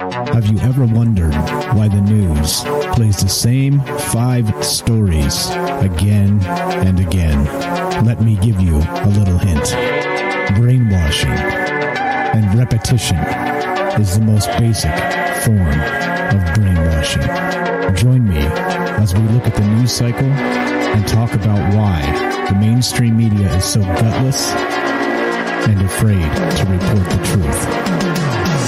Have you ever wondered why the news plays the same five stories again and again? Let me give you a little hint. Brainwashing and repetition is the most basic form of brainwashing. Join me as we look at the news cycle and talk about why the mainstream media is so gutless and afraid to report the truth.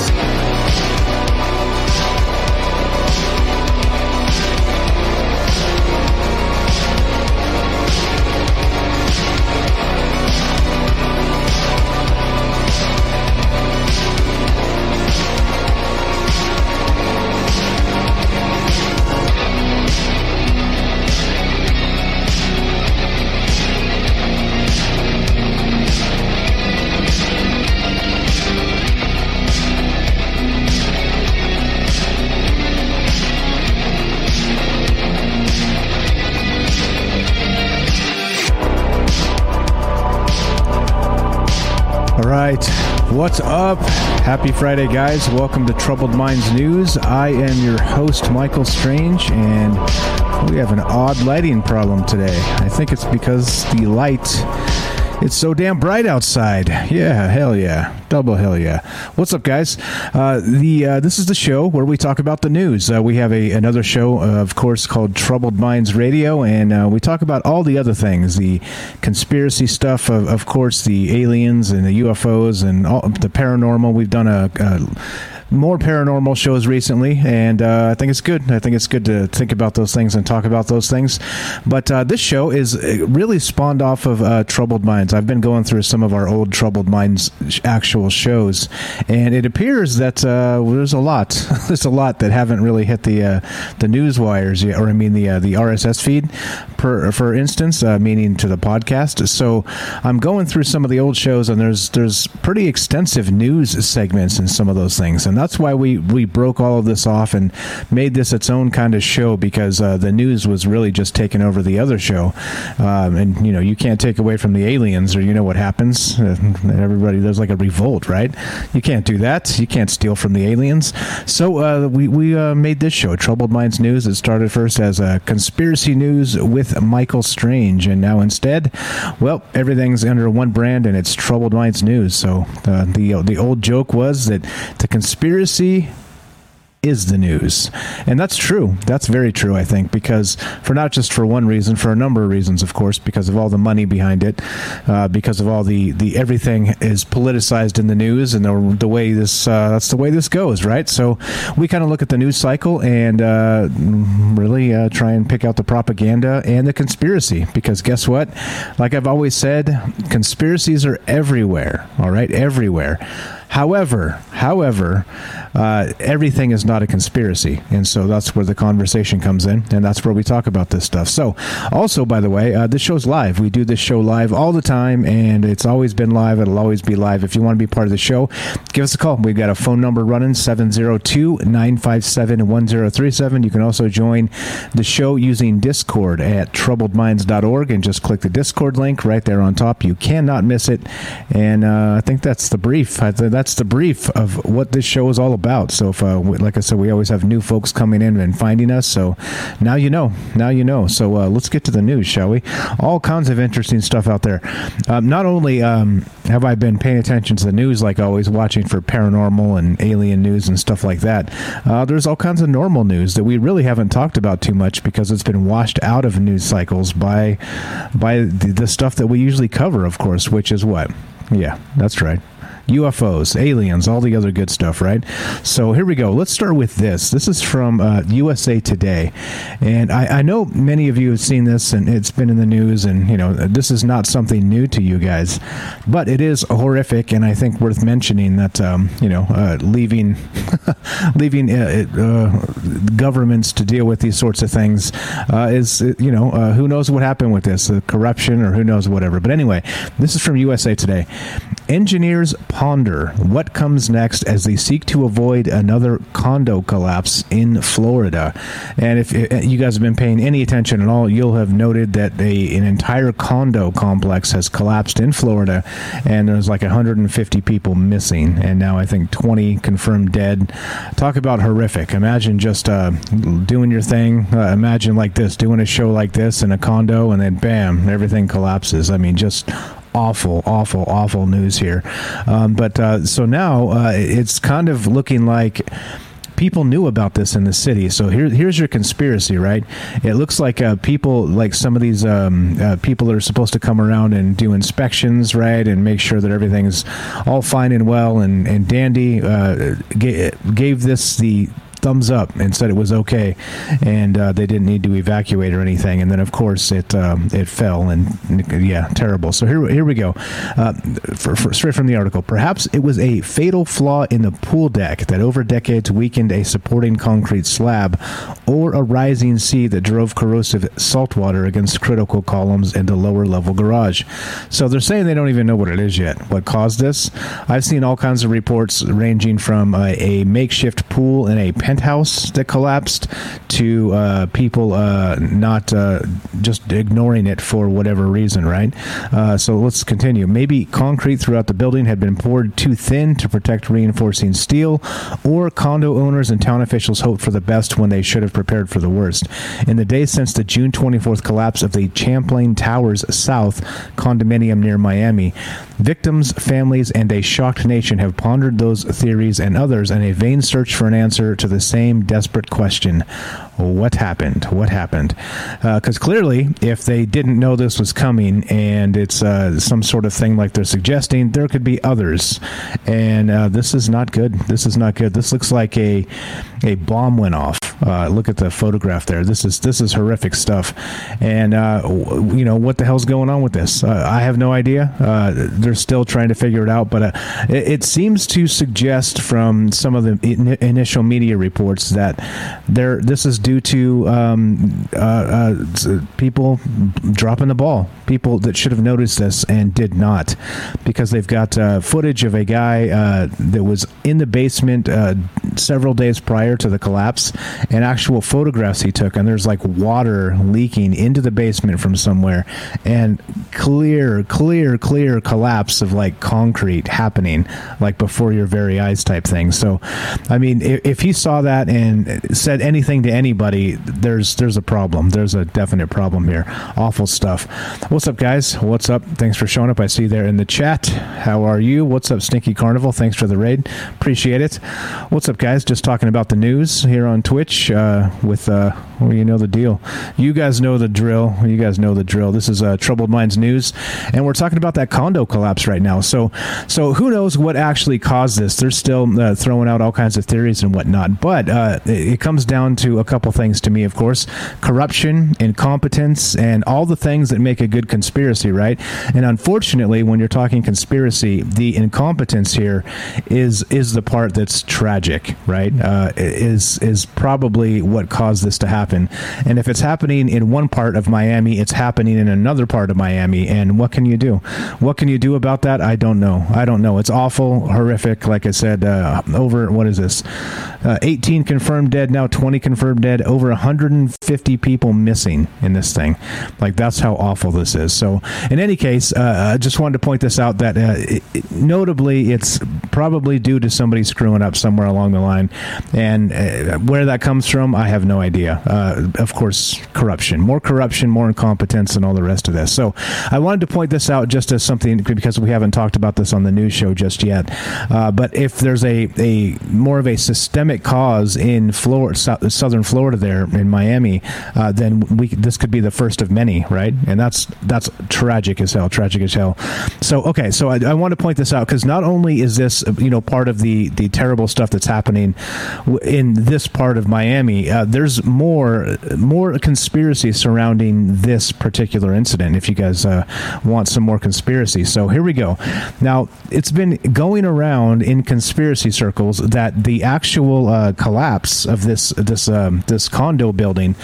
What's up? Happy Friday, guys. Welcome to Troubled Minds News. I am your host, Michael Strange, and we have an odd lighting problem today. I think it's because the light it's so damn bright outside. Yeah, hell yeah, double hell yeah. What's up, guys? Uh, the uh, this is the show where we talk about the news. Uh, we have a another show, uh, of course, called Troubled Minds Radio, and uh, we talk about all the other things, the conspiracy stuff, of, of course, the aliens and the UFOs and all, the paranormal. We've done a, a more paranormal shows recently, and uh, I think it's good. I think it's good to think about those things and talk about those things. But uh, this show is uh, really spawned off of uh, Troubled Minds. I've been going through some of our old Troubled Minds actual shows, and it appears that uh, there's a lot. there's a lot that haven't really hit the uh, the news wires yet, or I mean the the RSS feed, per for instance, meaning to the podcast. So I'm going through some of the old shows, and there's there's pretty extensive news segments in some of those things, and that's why we we broke all of this off and made this its own kind of show because uh, the news was really just taking over the other show, um, and you know you can't take away from the aliens or you know what happens. Uh, everybody there's like a revolt, right? You can't do that. You can't steal from the aliens. So uh, we we uh, made this show, Troubled Minds News. It started first as a conspiracy news with Michael Strange, and now instead, well, everything's under one brand and it's Troubled Minds News. So uh, the the old joke was that the conspiracy conspiracy is the news. And that's true. That's very true, I think, because for not just for one reason, for a number of reasons, of course, because of all the money behind it, uh, because of all the, the everything is politicized in the news and the, the way this, uh, that's the way this goes, right? So we kind of look at the news cycle and uh, really uh, try and pick out the propaganda and the conspiracy, because guess what? Like I've always said, conspiracies are everywhere, all right? Everywhere. However, however, uh, everything is not a conspiracy, and so that's where the conversation comes in, and that's where we talk about this stuff. So, also, by the way, uh, this show's live. We do this show live all the time, and it's always been live. It'll always be live. If you want to be part of the show, give us a call. We've got a phone number running 702-957-1037. You can also join the show using Discord at troubledminds.org and just click the Discord link right there on top. You cannot miss it, and uh, I think that's the brief. That's the brief of what this show is all about. So, if, uh, like I said, we always have new folks coming in and finding us. So now you know. Now you know. So uh, let's get to the news, shall we? All kinds of interesting stuff out there. Um, not only um, have I been paying attention to the news, like always, watching for paranormal and alien news and stuff like that, uh, there's all kinds of normal news that we really haven't talked about too much because it's been washed out of news cycles by by the, the stuff that we usually cover, of course, which is what? Yeah, that's right UFOs, aliens, all the other good stuff, right? So here we go. Let's start with this. This is from uh, USA Today, and I, I, know many of you have seen this, and it's been in the news, and you know this is not something new to you guys, but it is horrific, and I think worth mentioning that um, you know uh, leaving leaving uh, uh, governments to deal with these sorts of things uh, is you know who knows what happened with this the corruption or who knows whatever. But anyway, this is from USA Today. Engineers ponder what comes next as they seek to avoid another condo collapse in Florida. And if you guys have been paying any attention at all, you'll have noted that a, an entire condo complex has collapsed in Florida, and there's like 150 people missing, and now I think 20 confirmed dead. Talk about horrific. Imagine just uh, doing your thing. Uh, imagine like this, doing a show like this in a condo, and then bam, everything collapses. I mean, just awful, awful, awful news here. Um, but uh, so now uh, it's kind of looking like people knew about this in the city. So here, here's your conspiracy, right? It looks like uh, people, like some of these um, uh, people that are supposed to come around and do inspections, right, and make sure that everything's all fine and well and, and dandy, uh, gave this the thumbs up and said it was okay, and uh, they didn't need to evacuate or anything. And then, of course, it um, it fell, and yeah, terrible. So here here we go. Uh, for, for, straight from the article, perhaps it was a fatal flaw in the pool deck that over decades weakened a supporting concrete slab, or a rising sea that drove corrosive salt water against critical columns in the lower level garage. So they're saying they don't even know what it is yet. What caused this? I've seen all kinds of reports ranging from a, a makeshift pool in a penthouse that collapsed to uh, people uh, not uh, just ignoring it for whatever reason, right? Uh, so let's continue. Maybe concrete throughout the building had been poured too thin to protect reinforcing steel, or condo owners and town officials hoped for the best when they should have prepared for the worst. In the days since the June 24th collapse of the Champlain Towers South condominium near Miami, victims, families, and a shocked nation have pondered those theories and others in a vain search for an answer to the same desperate question what happened? What happened? Because uh, clearly, if they didn't know this was coming and it's uh, some sort of thing like they're suggesting, there could be others. And uh, this is not good. This is not good. This looks like a a bomb went off. Uh, look at the photograph there. This is this is horrific stuff. And uh, you know what the hell's going on with this? Uh, I have no idea. they're still trying to figure it out. But it, it, seems to suggest from some of the in- initial media reports that there this is due to um, uh, uh, people dropping the ball. People that should have noticed this and did not, because they've got uh, footage of a guy uh, that was in the basement uh, several days prior to the collapse, and actual photographs he took. And there's like water leaking into the basement from somewhere, and clear, clear, clear collapse of like concrete happening, like before your very eyes type thing. So, I mean, if, if he saw that and said anything to anybody, there's there's a problem. There's a definite problem here. Awful stuff. What's up, guys? What's up? Thanks for showing up. I see you there in the chat. How are you? What's up, Stinky Carnival? Thanks for the raid. Appreciate it. What's up, guys? Just talking about the news here on Twitch uh, with, uh, well, you know the deal. You guys know the drill. You guys know the drill. This is uh, Troubled Minds News, and we're talking about that condo collapse right now. So, so who knows what actually caused this? They're still uh, throwing out all kinds of theories and whatnot, but uh, it, it comes down to a couple things to me, of course corruption, incompetence, and all the things that make a good conspiracy, right? And unfortunately, when you're talking conspiracy, the incompetence here is is the part that's tragic, right? Uh, is is probably what caused this to happen. And if it's happening in one part of Miami, it's happening in another part of Miami. And what can you do? What can you do about that? I don't know. I don't know. It's awful, horrific. Like I said, uh, over what is this? Uh, 18 confirmed dead, now 20 confirmed dead, over 150 people missing in this thing. Like, that's how awful this is. So, in any case, uh, I just wanted to point this out that uh, it, notably, it's probably due to somebody screwing up somewhere along the line. And uh, where that comes from, I have no idea. Uh, of course, corruption. More corruption, more incompetence, and all the rest of this. So, I wanted to point this out just as something because we haven't talked about this on the news show just yet. Uh, but if there's a, a more of a systemic cause in Florida, southern Florida, there in Miami, uh, then we this could be the first of many, right? And that's that's tragic as hell, tragic as hell. So okay, so I, I want to point this out because not only is this you know part of the the terrible stuff that's happening in this part of Miami, uh, there's more more conspiracy surrounding this particular incident. If you guys uh, want some more conspiracy, so here we go. Now it's been going around in conspiracy circles that the actual uh, collapse of this this um, this condo building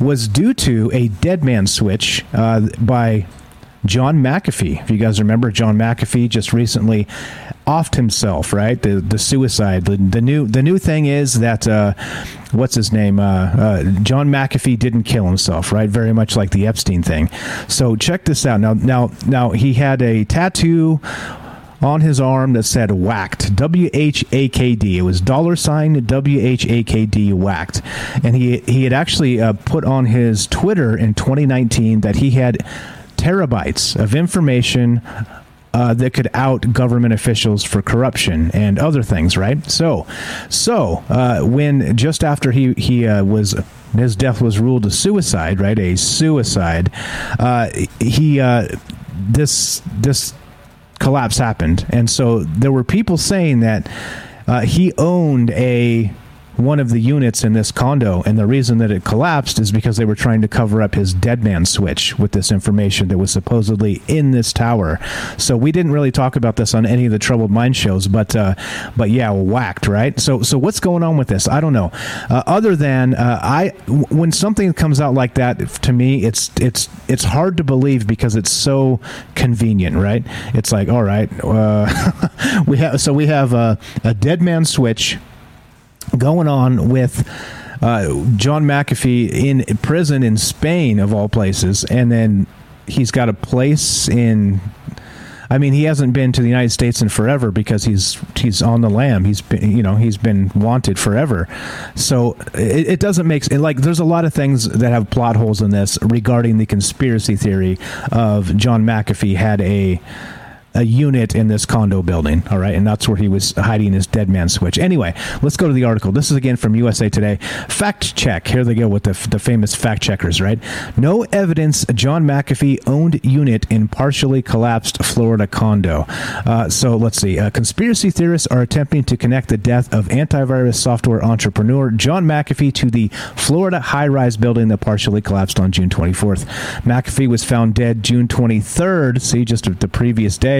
was due to a dead man switch uh, by John McAfee. If you guys remember, John McAfee just recently offed himself, right? The the suicide. The, the new the new thing is that uh, what's his name? Uh, uh, John McAfee didn't kill himself, right? Very much like the Epstein thing. So check this out. Now now now he had a tattoo on his arm that said whacked W H A K D. It was dollar sign W H A K D whacked, and he he had actually uh, put on his Twitter in 2019 that he had terabytes of information uh, that could out government officials for corruption and other things, right? So, so uh, when just after he he uh, was his death was ruled a suicide, right? A suicide. Uh, he uh, this this collapse happened, and so there were people saying that uh, he owned a one of the units in this condo, and the reason that it collapsed is because they were trying to cover up his dead man switch with this information that was supposedly in this tower. So we didn't really talk about this on any of the Troubled Mind shows, but uh, but yeah, whacked right. So so what's going on with this? I don't know. Uh, other than uh, I, when something comes out like that, to me, it's it's it's hard to believe because it's so convenient, right? It's like all right, uh, we have so we have a, a dead man switch going on with uh, John McAfee in prison in Spain, of all places, and then he's got a place in. I mean, he hasn't been to the United States in forever because he's he's on the lam. He's been, you know, he's been wanted forever. So it, it doesn't make like there's a lot of things that have plot holes in this regarding the conspiracy theory of John McAfee had a a unit in this condo building. All right, and that's where he was hiding his dead man switch. Anyway, let's go to the article. This is again from USA Today. Fact check. Here they go with the, the famous fact checkers. Right, no evidence. John McAfee owned unit in partially collapsed Florida condo. Uh, so let's see. Uh, conspiracy theorists are attempting to connect the death of antivirus software entrepreneur John McAfee to the Florida high-rise building that partially collapsed on June 24th. McAfee was found dead June 23rd. See, just the previous day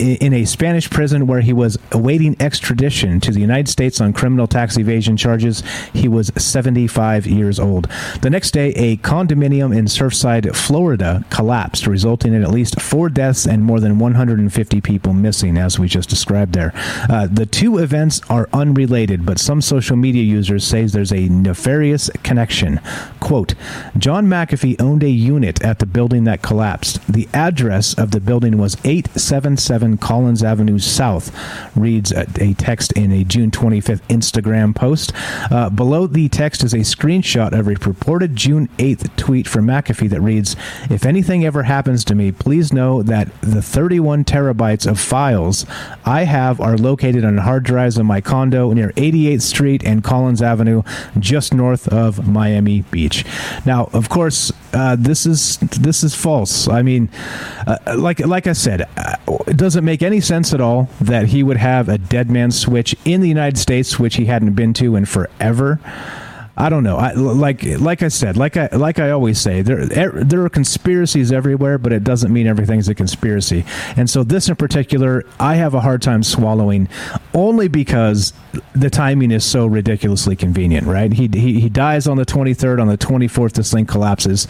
in a Spanish prison where he was awaiting extradition to the United States on criminal tax evasion charges. He was 75 years old. The next day, a condominium in Surfside, Florida collapsed, resulting in at least four deaths and more than 150 people missing, as we just described there. Uh, the two events are unrelated, but some social media users say there's a nefarious connection. Quote, John McAfee owned a unit at the building that collapsed. The address of the building was 877 Collins Avenue South, reads a, a text in a June 25th Instagram post. Uh, below the text is a screenshot of a purported June 8th tweet from McAfee that reads If anything ever happens to me, please know that the 31 terabytes of files I have are located on hard drives in my condo near 88th Street and Collins Avenue, just north of Miami Beach. Now, of course, uh, this is this is false. I mean, uh, like like I said, uh, it doesn't doesn't make any sense at all that he would have a dead man switch in the United States, which he hadn't been to in forever. I don't know. I, like like I said, like I like I always say, there there are conspiracies everywhere, but it doesn't mean everything's a conspiracy. And so this in particular, I have a hard time swallowing, only because the timing is so ridiculously convenient. Right? He he, he dies on the 23rd. On the 24th, this thing collapses,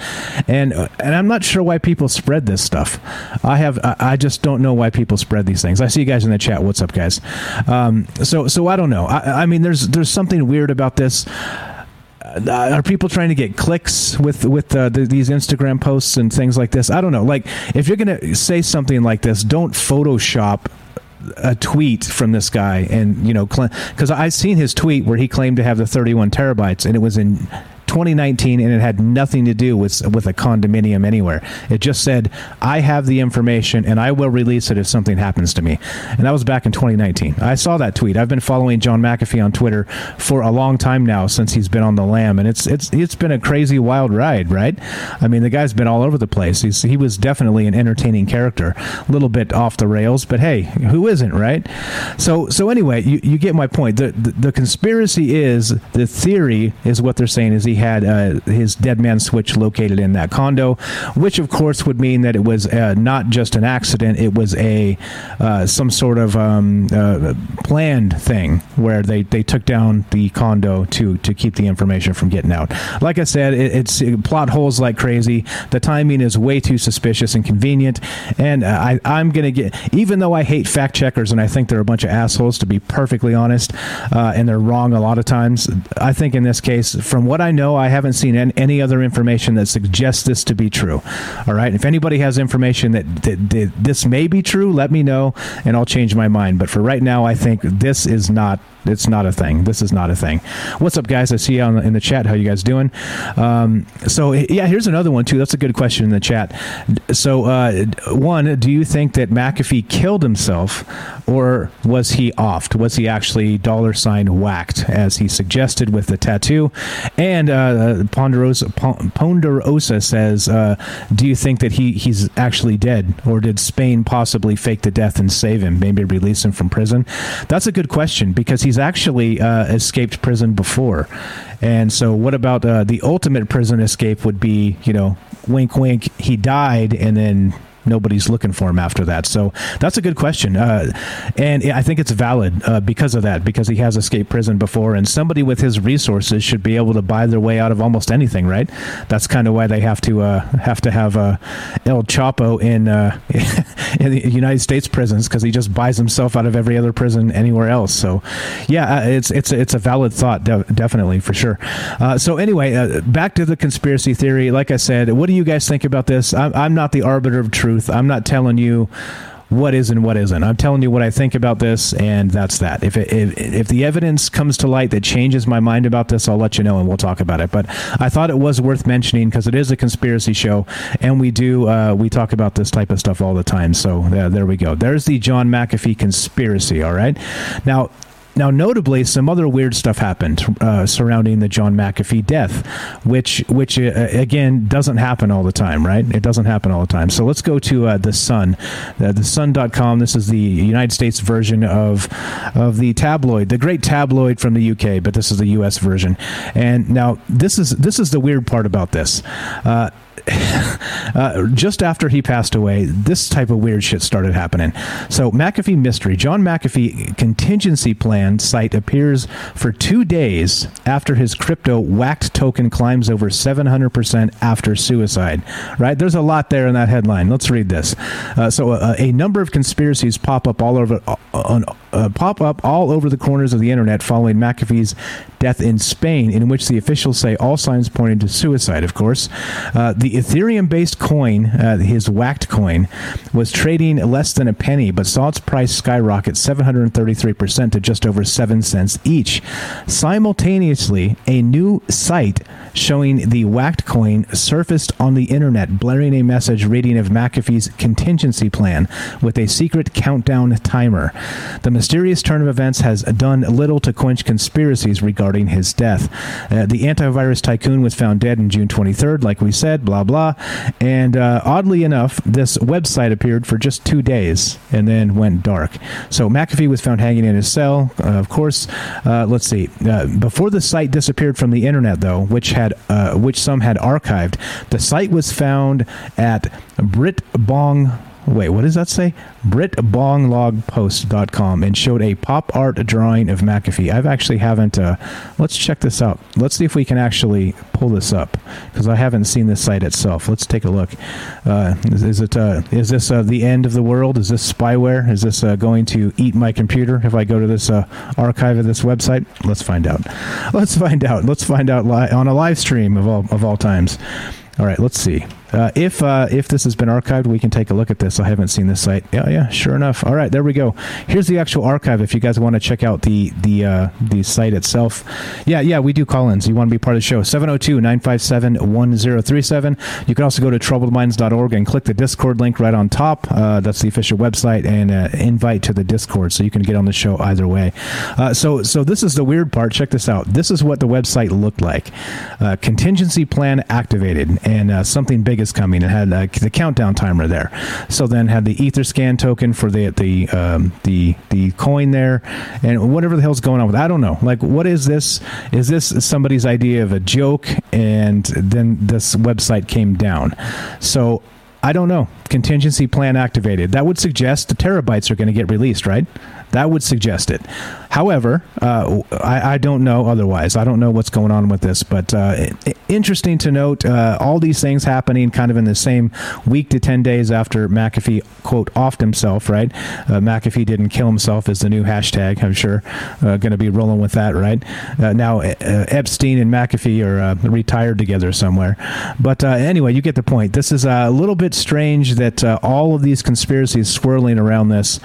and and I'm not sure why people spread this stuff. I have I just don't know why people spread these things. I see you guys in the chat. What's up, guys? Um, so so I don't know. I, I mean, there's there's something weird about this. Uh, are people trying to get clicks with with uh, the, these Instagram posts and things like this? I don't know. Like, if you're gonna say something like this, don't Photoshop a tweet from this guy and you know because i've seen his tweet where he claimed to have the 31 terabytes and it was in 2019, and it had nothing to do with with a condominium anywhere. It just said, "I have the information, and I will release it if something happens to me." And that was back in 2019. I saw that tweet. I've been following John McAfee on Twitter for a long time now since he's been on the lam, and it's it's it's been a crazy wild ride, right? I mean, the guy's been all over the place. He's, he was definitely an entertaining character, a little bit off the rails, but hey, who isn't, right? So so anyway, you, you get my point. The, the, the conspiracy is the theory is what they're saying is he had uh, his dead man switch located in that condo, which of course would mean that it was uh, not just an accident; it was a uh, some sort of um, uh, planned thing where they, they took down the condo to to keep the information from getting out. Like I said, it, it's it, plot holes like crazy. The timing is way too suspicious and convenient, and uh, I I'm gonna get even though I hate fact checkers and I think they're a bunch of assholes to be perfectly honest, uh, and they're wrong a lot of times. I think in this case, from what I know, I haven't seen any other information that suggests this to be true. All right, if anybody has information that, that, that this may be true, let me know, and I'll change my mind. But for right now, I think this is not it's not a thing. This is not a thing. What's up, guys? I see you on, in the chat. How you guys doing? Um, so yeah, here's another one too. That's a good question in the chat. So uh, one, do you think that McAfee killed himself, or was he offed? Was he actually dollar sign whacked as he suggested with the tattoo? And uh, Ponderosa, Ponderosa says, uh, do you think that he he's actually dead, or did Spain possibly fake the death and save him? Maybe release him from prison. That's a good question because he he's actually uh, escaped prison before. And so, what about uh, the ultimate prison escape? Would be, you know, wink, wink. He died, and then nobody's looking for him after that. So that's a good question, uh, and I think it's valid uh, because of that, because he has escaped prison before, and somebody with his resources should be able to buy their way out of almost anything, right? That's kind of why they have to uh, have to have uh, El Chapo in uh, in the United States prisons because he just buys himself out of every other prison anywhere else. So yeah, uh, it's it's it's a valid thought, de- definitely for sure. so anyway, back to the conspiracy theory. Like I said, what do you guys think about this? I'm, I'm not the arbiter of truth truth. I'm not telling you what is and what isn't. I'm telling you what I think about this, and that's that. If, it, if if the evidence comes to light that changes my mind about this, I'll let you know and we'll talk about it. But I thought it was worth mentioning because it is a conspiracy show, and we do uh, we talk about this type of stuff all the time. So there we go. There's the John McAfee conspiracy. All right, now now, notably, some other weird stuff happened uh, surrounding the John McAfee death, which, which uh, again, doesn't happen all the time, right? It doesn't happen all the time. So let's go to uh, the Sun, uh, the Sun.com. This is the United States version of of the tabloid, the great tabloid from the UK, but this is the U.S. version. And now, this is this is the weird part about this. Uh, just after he passed away, this type of weird shit started happening. So, McAfee Mystery, John McAfee contingency plan site appears for two days after his crypto WHACKD token climbs over 700% after suicide. Right? There's a lot there in that headline. Let's read this. Uh, so, uh, a number of conspiracies pop up all over uh, on pop up all over the corners of the internet following McAfee's death in Spain, in which the officials say all signs pointed to suicide, of course. Uh, the Ethereum based coin, uh, his WHACKD coin, was trading less than a penny, but saw its price skyrocket 733% to just over 7 cents each. Simultaneously, a new site showing the WHACKD coin surfaced on the internet, blaring a message reading of McAfee's contingency plan with a secret countdown timer. The mysterious turn of events has done little to quench conspiracies regarding his death. Uh, the antivirus tycoon was found dead on June 23rd, like we said, blah, blah. And uh, oddly enough, this website appeared for just two days and then went dark. So McAfee was found hanging in his cell, uh, of course. Uh, let's see. Uh, before the site disappeared from the internet, though, which had uh, which some had archived, the site was found at Britbong wait, what does that say? BritBonglogPost.com and showed a pop art drawing of McAfee. I've actually haven't. Uh, let's check this out. Let's see if we can actually pull this up because I haven't seen the site itself. Let's take a look. Uh, is, is, it? Uh, is this uh, the end of the world? Is this spyware? Is this uh, going to eat my computer if I go to this uh, archive of this website? Let's find out. Let's find out. Let's find out li- on a live stream of all of all times. All right, let's see. Uh, if uh, if this has been archived, we can take a look at this. I haven't seen this site. Yeah, yeah, sure enough. All right, there we go. Here's the actual archive. If you guys want to check out the the uh, the site itself, yeah, yeah, we do call-ins. You want to be part of the show? 702-957-1037. You can also go to troubledminds.org and click the Discord link right on top. Uh, that's the official website and uh, invite to the Discord, so you can get on the show either way. So so this is the weird part. Check this out. This is what the website looked like. contingency plan activated, and something big is coming. It had the countdown timer there. So then had the Etherscan token for the the um, the the coin there, and whatever the hell's going on with. I don't know. Like, what is this? Is this somebody's idea of a joke? And then this website came down. So I don't know. Contingency plan activated. That would suggest the terabytes are going to get released, right? That would suggest it. However, uh, I, I, don't know otherwise. I don't know what's going on with this, but uh, interesting to note uh, all these things happening kind of in the same week to 10 days after McAfee, quote, offed himself, right? Uh, McAfee didn't kill himself is the new hashtag, I'm sure. Uh, going to be rolling with that, right? Uh, now, Epstein and McAfee are retired together somewhere. But anyway, you get the point. This is a little bit strange that all of these conspiracies swirling around this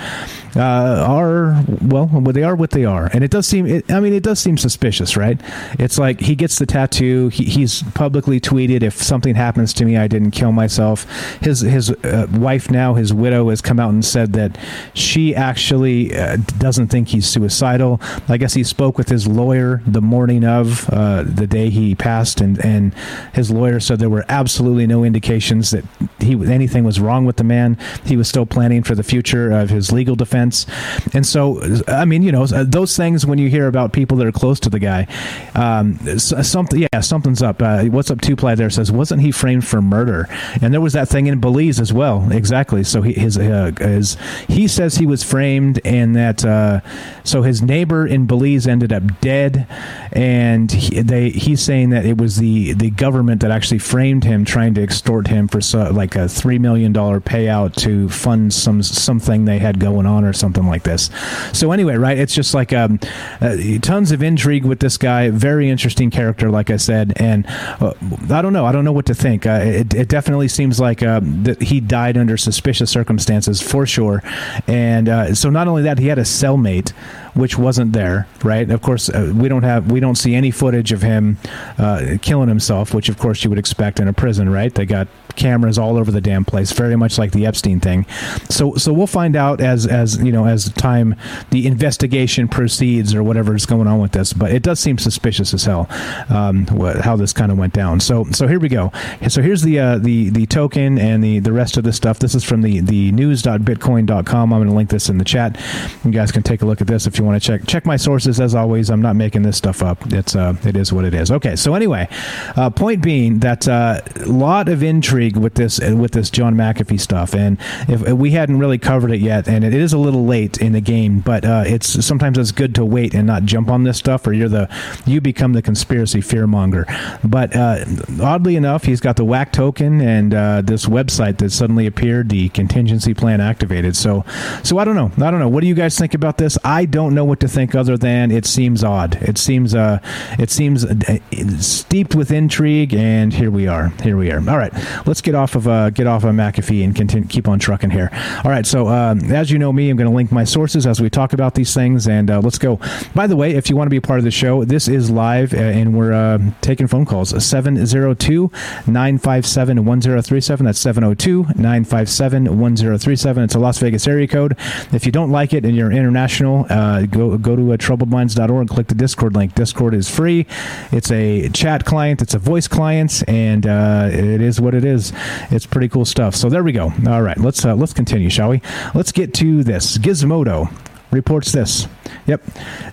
are, well, they are what they are, and it does seem. It, I mean, it does seem suspicious, right? It's like he gets the tattoo. He, he's publicly tweeted, "If something happens to me, I didn't kill myself." His his uh, wife now, his widow, has come out and said that she actually uh, doesn't think he's suicidal. I guess he spoke with his lawyer the morning of uh, the day he passed, and and his lawyer said there were absolutely no indications that he anything was wrong with the man. He was still planning for the future of his legal defense, and so I mean, you know, those things when you hear about people that are close to the guy, um, something, yeah, something's up. Uh, what's up? Two ply there says, wasn't he framed for murder? And there was that thing in Belize as well. Exactly. So he, his, uh, his he says he was framed, and that uh, so his neighbor in Belize ended up dead, and he, they he's saying that it was the the government that actually framed him, trying to extort him for so, like a three million dollar payout to fund some something they had going on or something like this. So anyway, right? It's just like um, uh, tons of intrigue with this guy. Very interesting character, like I said, and uh, I don't know. I don't know what to think. Uh, it, it, definitely seems like um, that he died under suspicious circumstances for sure, and uh, so not only that, he had a cellmate which wasn't there, right? Of course, uh, we don't have we don't see any footage of him uh, killing himself, which of course you would expect in a prison, right? They got cameras all over the damn place, very much like the Epstein thing. So so we'll find out as as you know as time the investigation proceeds or whatever is going on with this. But it does seem suspicious as hell um, how this kind of went down. So so here we go. So here's the uh, the the token and the the rest of the stuff. This is from the the news.bitcoin.com. I'm going to link this in the chat. You guys can take a look at this if you want to check check my sources. As always, I'm not making this stuff up. It's uh, it is what it is. Okay, so anyway, uh, point being that a uh, lot of intrigue with this with this John McAfee stuff, and if, if we hadn't really covered it yet, and it is a little late in the game, but uh, it's sometimes it's good to wait and not jump on this stuff, or you're the you become the conspiracy fearmonger. But uh, oddly enough, he's got the WAC token and uh, this website that suddenly appeared, the contingency plan activated. So, so I don't know. I don't know. What do you guys think about this? I don't know what to think other than it seems odd. It seems uh, it seems uh, steeped with intrigue, and here we are. Here we are. All right, let's get off of uh, get off of McAfee and continue keep on trucking here. All right, so um, as you know me, I'm going to link my sources as we talk about these things, and uh, let's go. By the way, if you want to be a part of the show, this is live, uh, and we're uh, taking phone calls 702 957 1037. That's 702 957 1037. It's a Las Vegas area code. If you don't like it and you're international, go go to uh, troubledminds.org, and click the Discord link. Discord is free. It's a chat client. It's a voice client, and it is what it is. It's pretty cool stuff. So there we go. All right, let's uh, let's continue, shall we? Let's get to this. Gizmodo reports this. Yep.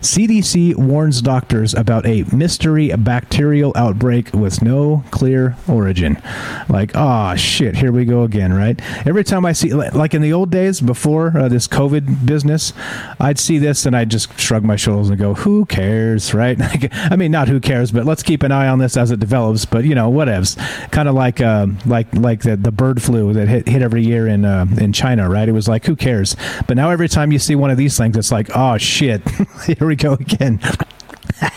CDC warns doctors about a mystery bacterial outbreak with no clear origin. Like, ah, oh, shit, here we go again, right? Every time I see, like in the old days before uh, this COVID business, I'd see this and I'd just shrug my shoulders and go, who cares, right? I mean, not who cares, but let's keep an eye on this as it develops. But you know, whatevs. Kind of like, uh, like, like the, the bird flu that hit, hit every year in uh, in China, right? It was like, who cares? But now every time you see one of these things, it's like, oh shit, here we go again.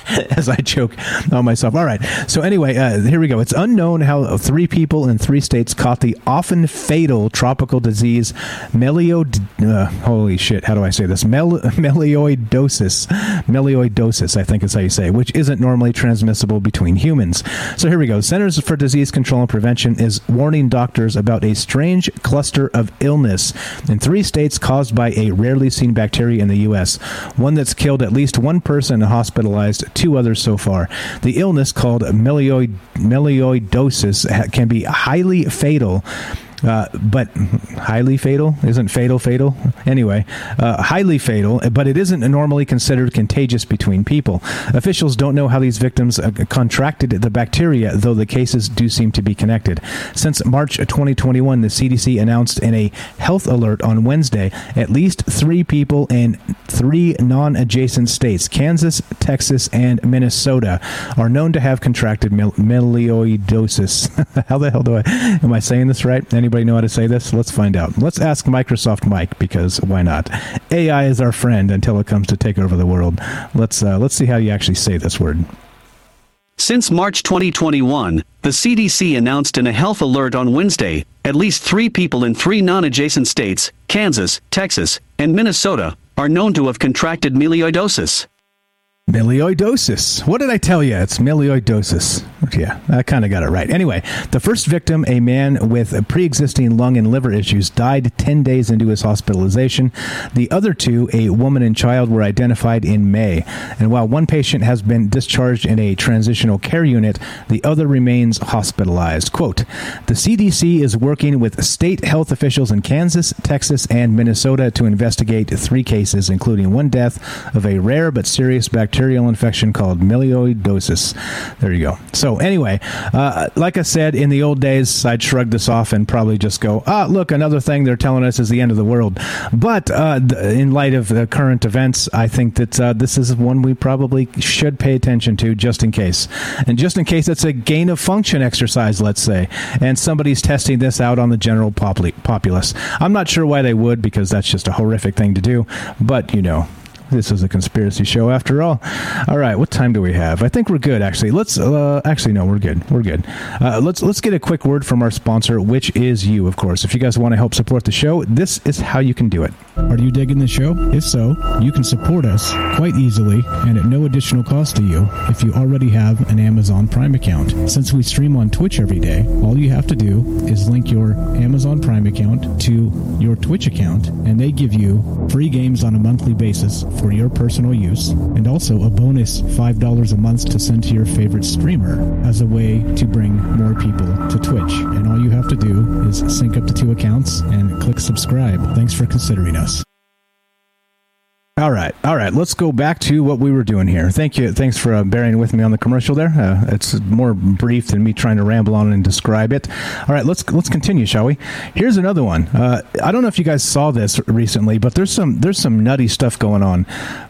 as I choke on myself. All right. So anyway, uh, here we go. It's unknown how three people in three states caught the often fatal tropical disease meliod. Uh, holy shit! How do I say this? Mel- melioidosis. Melioidosis, I think is how you say, it, which isn't normally transmissible between humans. So here we go. Centers for Disease Control and Prevention is warning doctors about a strange cluster of illness in three states caused by a rarely seen bacteria in the U.S. One that's killed at least one person and hospitalized two others so far. The illness called melioid, melioidosis can be highly fatal uh, but highly fatal? Isn't fatal fatal? Anyway uh, highly fatal but it isn't normally considered contagious between people. Officials don't know how these victims uh, contracted the bacteria though the cases do seem to be connected. Since march 2021 the cdc announced in a health alert on wednesday at least three people in three non-adjacent states kansas texas and minnesota are known to have contracted melioidosis how the hell do i am i saying this right? Anybody Know how to say this? Let's find out. Let's ask Microsoft Mike because why not? AI is our friend until it comes to take over the world. Let's uh, let's see how you actually say this word. Since March 2021, the CDC announced in a health alert on Wednesday at least three people in three non adjacent states, Kansas, Texas, and Minnesota, are known to have contracted melioidosis. Melioidosis. What did I tell you? It's melioidosis. Yeah, I kind of got it right. Anyway, the first victim, a man with pre existing lung and liver issues, died 10 days into his hospitalization. The other two, a woman and child, were identified in May. And while one patient has been discharged in a transitional care unit, the other remains hospitalized. Quote The CDC is working with state health officials in Kansas, Texas, and Minnesota to investigate three cases, including one death of a rare but serious bacterial bacterial infection called melioidosis. There you go. So anyway, uh, like I said, in the old days, I'd shrug this off and probably just go, ah, look, another thing they're telling us is the end of the world. But uh, in light of the current events, I think that uh, this is one we probably should pay attention to just in case. And just in case it's a gain of function exercise, let's say, and somebody's testing this out on the general populace. I'm not sure why they would because that's just a horrific thing to do, but you know, this is a conspiracy show after all. All right, what time do we have? I think we're good. Actually, let's. Uh, actually, no, we're good. We're good. Uh, let's let's get a quick word from our sponsor, which is you, of course. If you guys want to help support the show, this is how you can do it. Are you digging the show? If so, you can support us quite easily and at no additional cost to you if you already have an Amazon Prime account. Since we stream on Twitch every day, all you have to do is link your Amazon Prime account to your Twitch account, and they give you free games on a monthly basis for your personal use, and also a bonus $5 a month to send to your favorite streamer as a way to bring more people to Twitch. And all you have to do is sync up the two accounts and click subscribe. Thanks for considering us. All right, all right. Let's go back to what we were doing here. Thank you. Thanks for uh, bearing with me on the commercial there. Uh, it's more brief than me trying to ramble on and describe it. All right, let's let's continue, shall we? Here's another one. Uh, I don't know if you guys saw this recently, but there's some there's some nutty stuff going on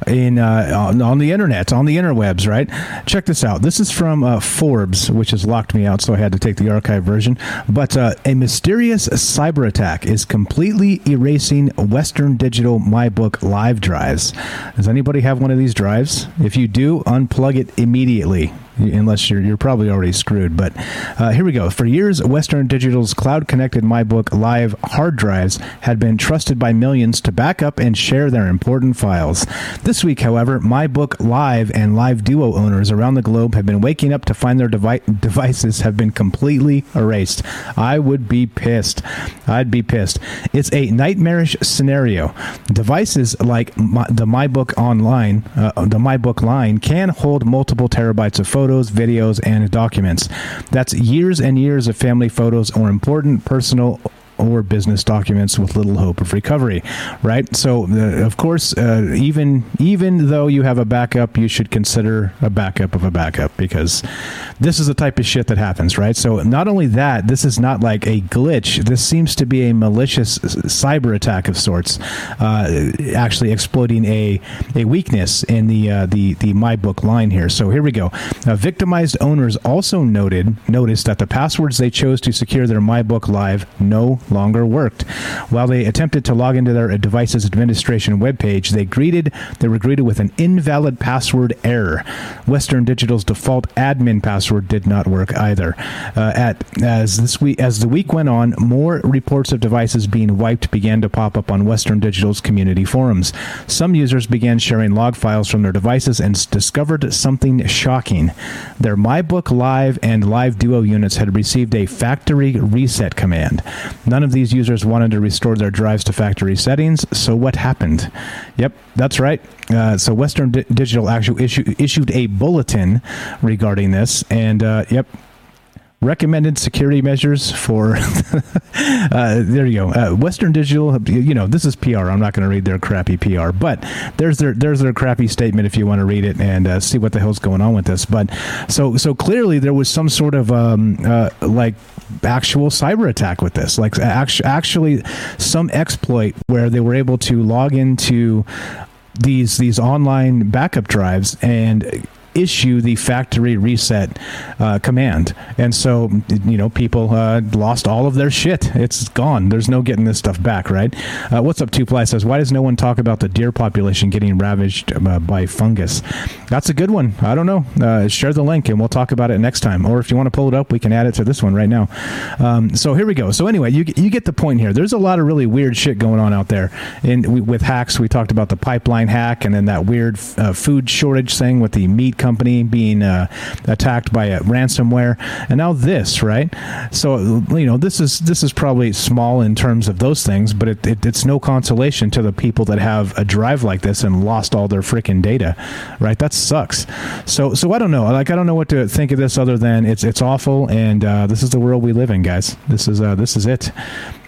in uh, on, on, the internet, on the interwebs. Right? Check this out. This is from uh, Forbes, which has locked me out, so I had to take the archive version. But uh, a mysterious cyber attack is completely erasing Western Digital MyBook live drive drives. Does anybody have one of these drives? If you do, unplug it immediately unless you're you're probably already screwed. But uh, here we go. For years, Western Digital's cloud-connected MyBook Live hard drives had been trusted by millions to back up and share their important files. This week, however, MyBook Live and Live Duo owners around the globe have been waking up to find their devi- devices have been completely erased. I would be pissed. I'd be pissed. It's a nightmarish scenario. Devices like my, the MyBook Online, uh, the MyBook line, can hold multiple terabytes of photos photos, videos, and documents. That's years and years of family photos or important personal or business documents with little hope of recovery, right? So, uh, of course, uh, even even though you have a backup, you should consider a backup of a backup because this is the type of shit that happens, right? So, not only that, this is not like a glitch. This seems to be a malicious cyber attack of sorts, uh, actually exploiting a a weakness in the uh, the the MyBook line here. So here we go. victimized owners also noted noticed that the passwords they chose to secure their MyBook Live no longer worked. While they attempted to log into their device's administration webpage, they greeted they were greeted with an invalid password error. Western Digital's default admin password did not work either. Uh, at as this week as the week went on, more reports of devices being wiped began to pop up on Western Digital's community forums. Some users began sharing log files from their devices and discovered something shocking. Their MyBook Live and Live Duo units had received a factory reset command. None of these users wanted to restore their drives to factory settings, so what happened? Yep, that's right. Uh, so Western D- Digital actually issue, issued a bulletin regarding this, and uh, yep, recommended security measures for uh, there you go uh, western digital you know this is pr i'm not going to read their crappy pr but there's their there's their crappy statement if you want to read it and uh, see what the hell's going on with this but so so clearly there was some sort of um, uh, like actual cyber attack with this. Like actually some exploit where they were able to log into these these online backup drives and issue the factory reset uh, command. And so, you know, people uh, lost all of their shit. It's gone. There's no getting this stuff back, right? Uh, what's up, Two Ply says, why does no one talk about the deer population getting ravaged uh, by fungus? That's a good one. I don't know. Uh, share the link and we'll talk about it next time. Or if you want to pull it up, we can add it to this one right now. Um, so here we go. So anyway, you, you get the point here. There's a lot of really weird shit going on out there. And we, with hacks, we talked about the pipeline hack and then that weird uh, food shortage thing with the meat company being uh, attacked by a ransomware, and now this, right? So you know this is this is probably small in terms of those things, but it, it, it's no consolation to the people that have a drive like this and lost all their freaking data, right? That sucks. So so I don't know. Like I don't know what to think of this other than it's it's awful, and uh, this is the world we live in, guys. This is uh, this is it.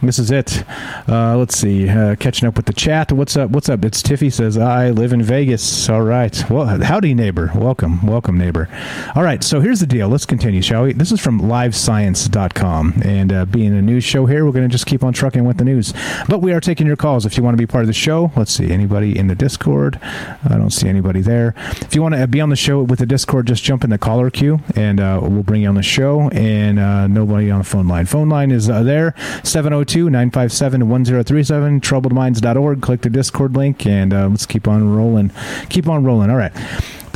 This is it. Uh, let's see. Uh, catching up with the chat. What's up? What's up? It's Tiffy says I live in Vegas. All right. Well, howdy, neighbor. Welcome. Welcome neighbor. All right, so here's the deal. Let's continue, shall we? This is from livescience.com. And uh, being a news show here, we're going to just keep on trucking with the news. But we are taking your calls if you want to be part of the show. Let's see, anybody in the Discord? I don't see anybody there. If you want to be on the show with the Discord, just jump in the caller queue and uh, we'll bring you on the show. And uh, nobody on the phone line. Phone line is uh, there 702 957 1037, troubledminds.org. Click the Discord link and uh, let's keep on rolling. Keep on rolling. All right.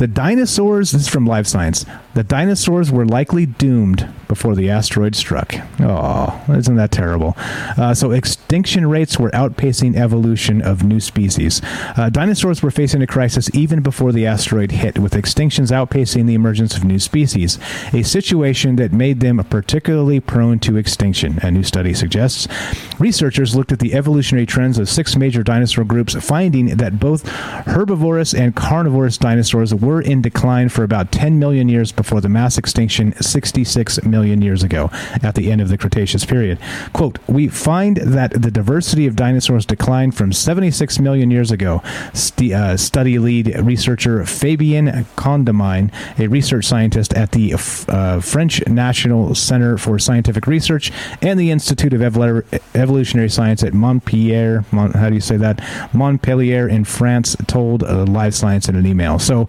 The dinosaurs, this is from Live Science, the dinosaurs were likely doomed before the asteroid struck. Oh, isn't that terrible? Uh, so, extinction rates were outpacing evolution of new species. Uh, dinosaurs were facing a crisis even before the asteroid hit, with extinctions outpacing the emergence of new species, a situation that made them particularly prone to extinction, a new study suggests. Researchers looked at the evolutionary trends of six major dinosaur groups, finding that both herbivorous and carnivorous dinosaurs were in decline for about 10 million years before the mass extinction 66 million years ago at the end of the Cretaceous period. Quote, We find that the diversity of dinosaurs declined from 76 million years ago. St- uh, study lead researcher Fabien Condamine, a research scientist at the uh, French National Center for Scientific Research and the Institute of Evolutionary Science at Montpellier, Mon- how do you say that? Montpellier in France, told uh, Live Science in an email. So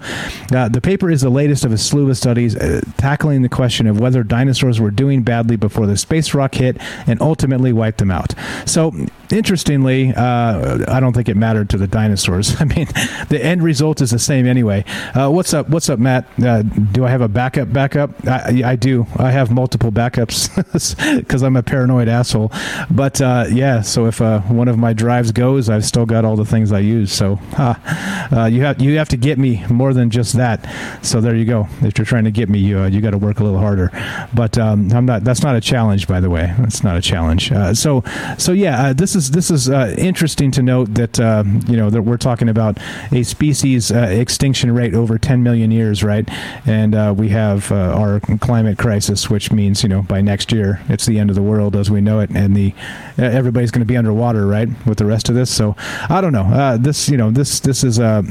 uh, the paper is the latest of a slew of studies uh, tackling the question of whether dinosaurs were doing badly before the space rock hit and ultimately wiped them out. So, interestingly, uh, I don't think it mattered to the dinosaurs. I mean, the end result is the same anyway. Uh, what's up? What's up, Matt? Uh, do I have a backup? Backup? I, I do. I have multiple backups because I'm a paranoid asshole. But uh, yeah, so if one of my drives goes, I've still got all the things I use. So you have you have to get me more than just that. So there you go. If you're trying to get me, you uh, you got to work a little harder. But um, I'm not. That's not a challenge, by the way. That's not a challenge. Uh, so so yeah, uh, this is this is uh, interesting to note that uh, you know that we're talking about a species extinction rate over 10 million years, right? And we have our climate crisis, which means you know by next year it's the end of the world as we know it, and the everybody's going to be underwater, right, with the rest of this. So I don't know. this you know this this is a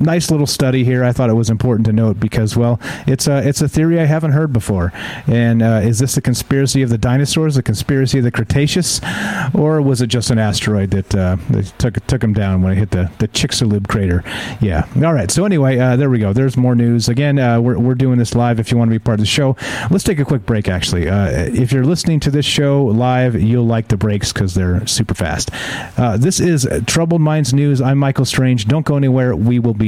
nice little study here. I thought it was important to note because, well, it's a it's a theory I haven't heard before. And uh, is this a conspiracy of the dinosaurs, a conspiracy of the Cretaceous, or was it just an asteroid that, uh, that took took them down when it hit the the Chicxulub crater? Yeah. All right. So anyway, uh, there we go. There's more news. Again, uh, we're we're doing this live. If you want to be part of the show, let's take a quick break. Actually, uh, if you're listening to this show live, you'll like the breaks because they're super fast. Uh, this is Troubled Minds News. I'm Michael Strange. Don't go anywhere. We will be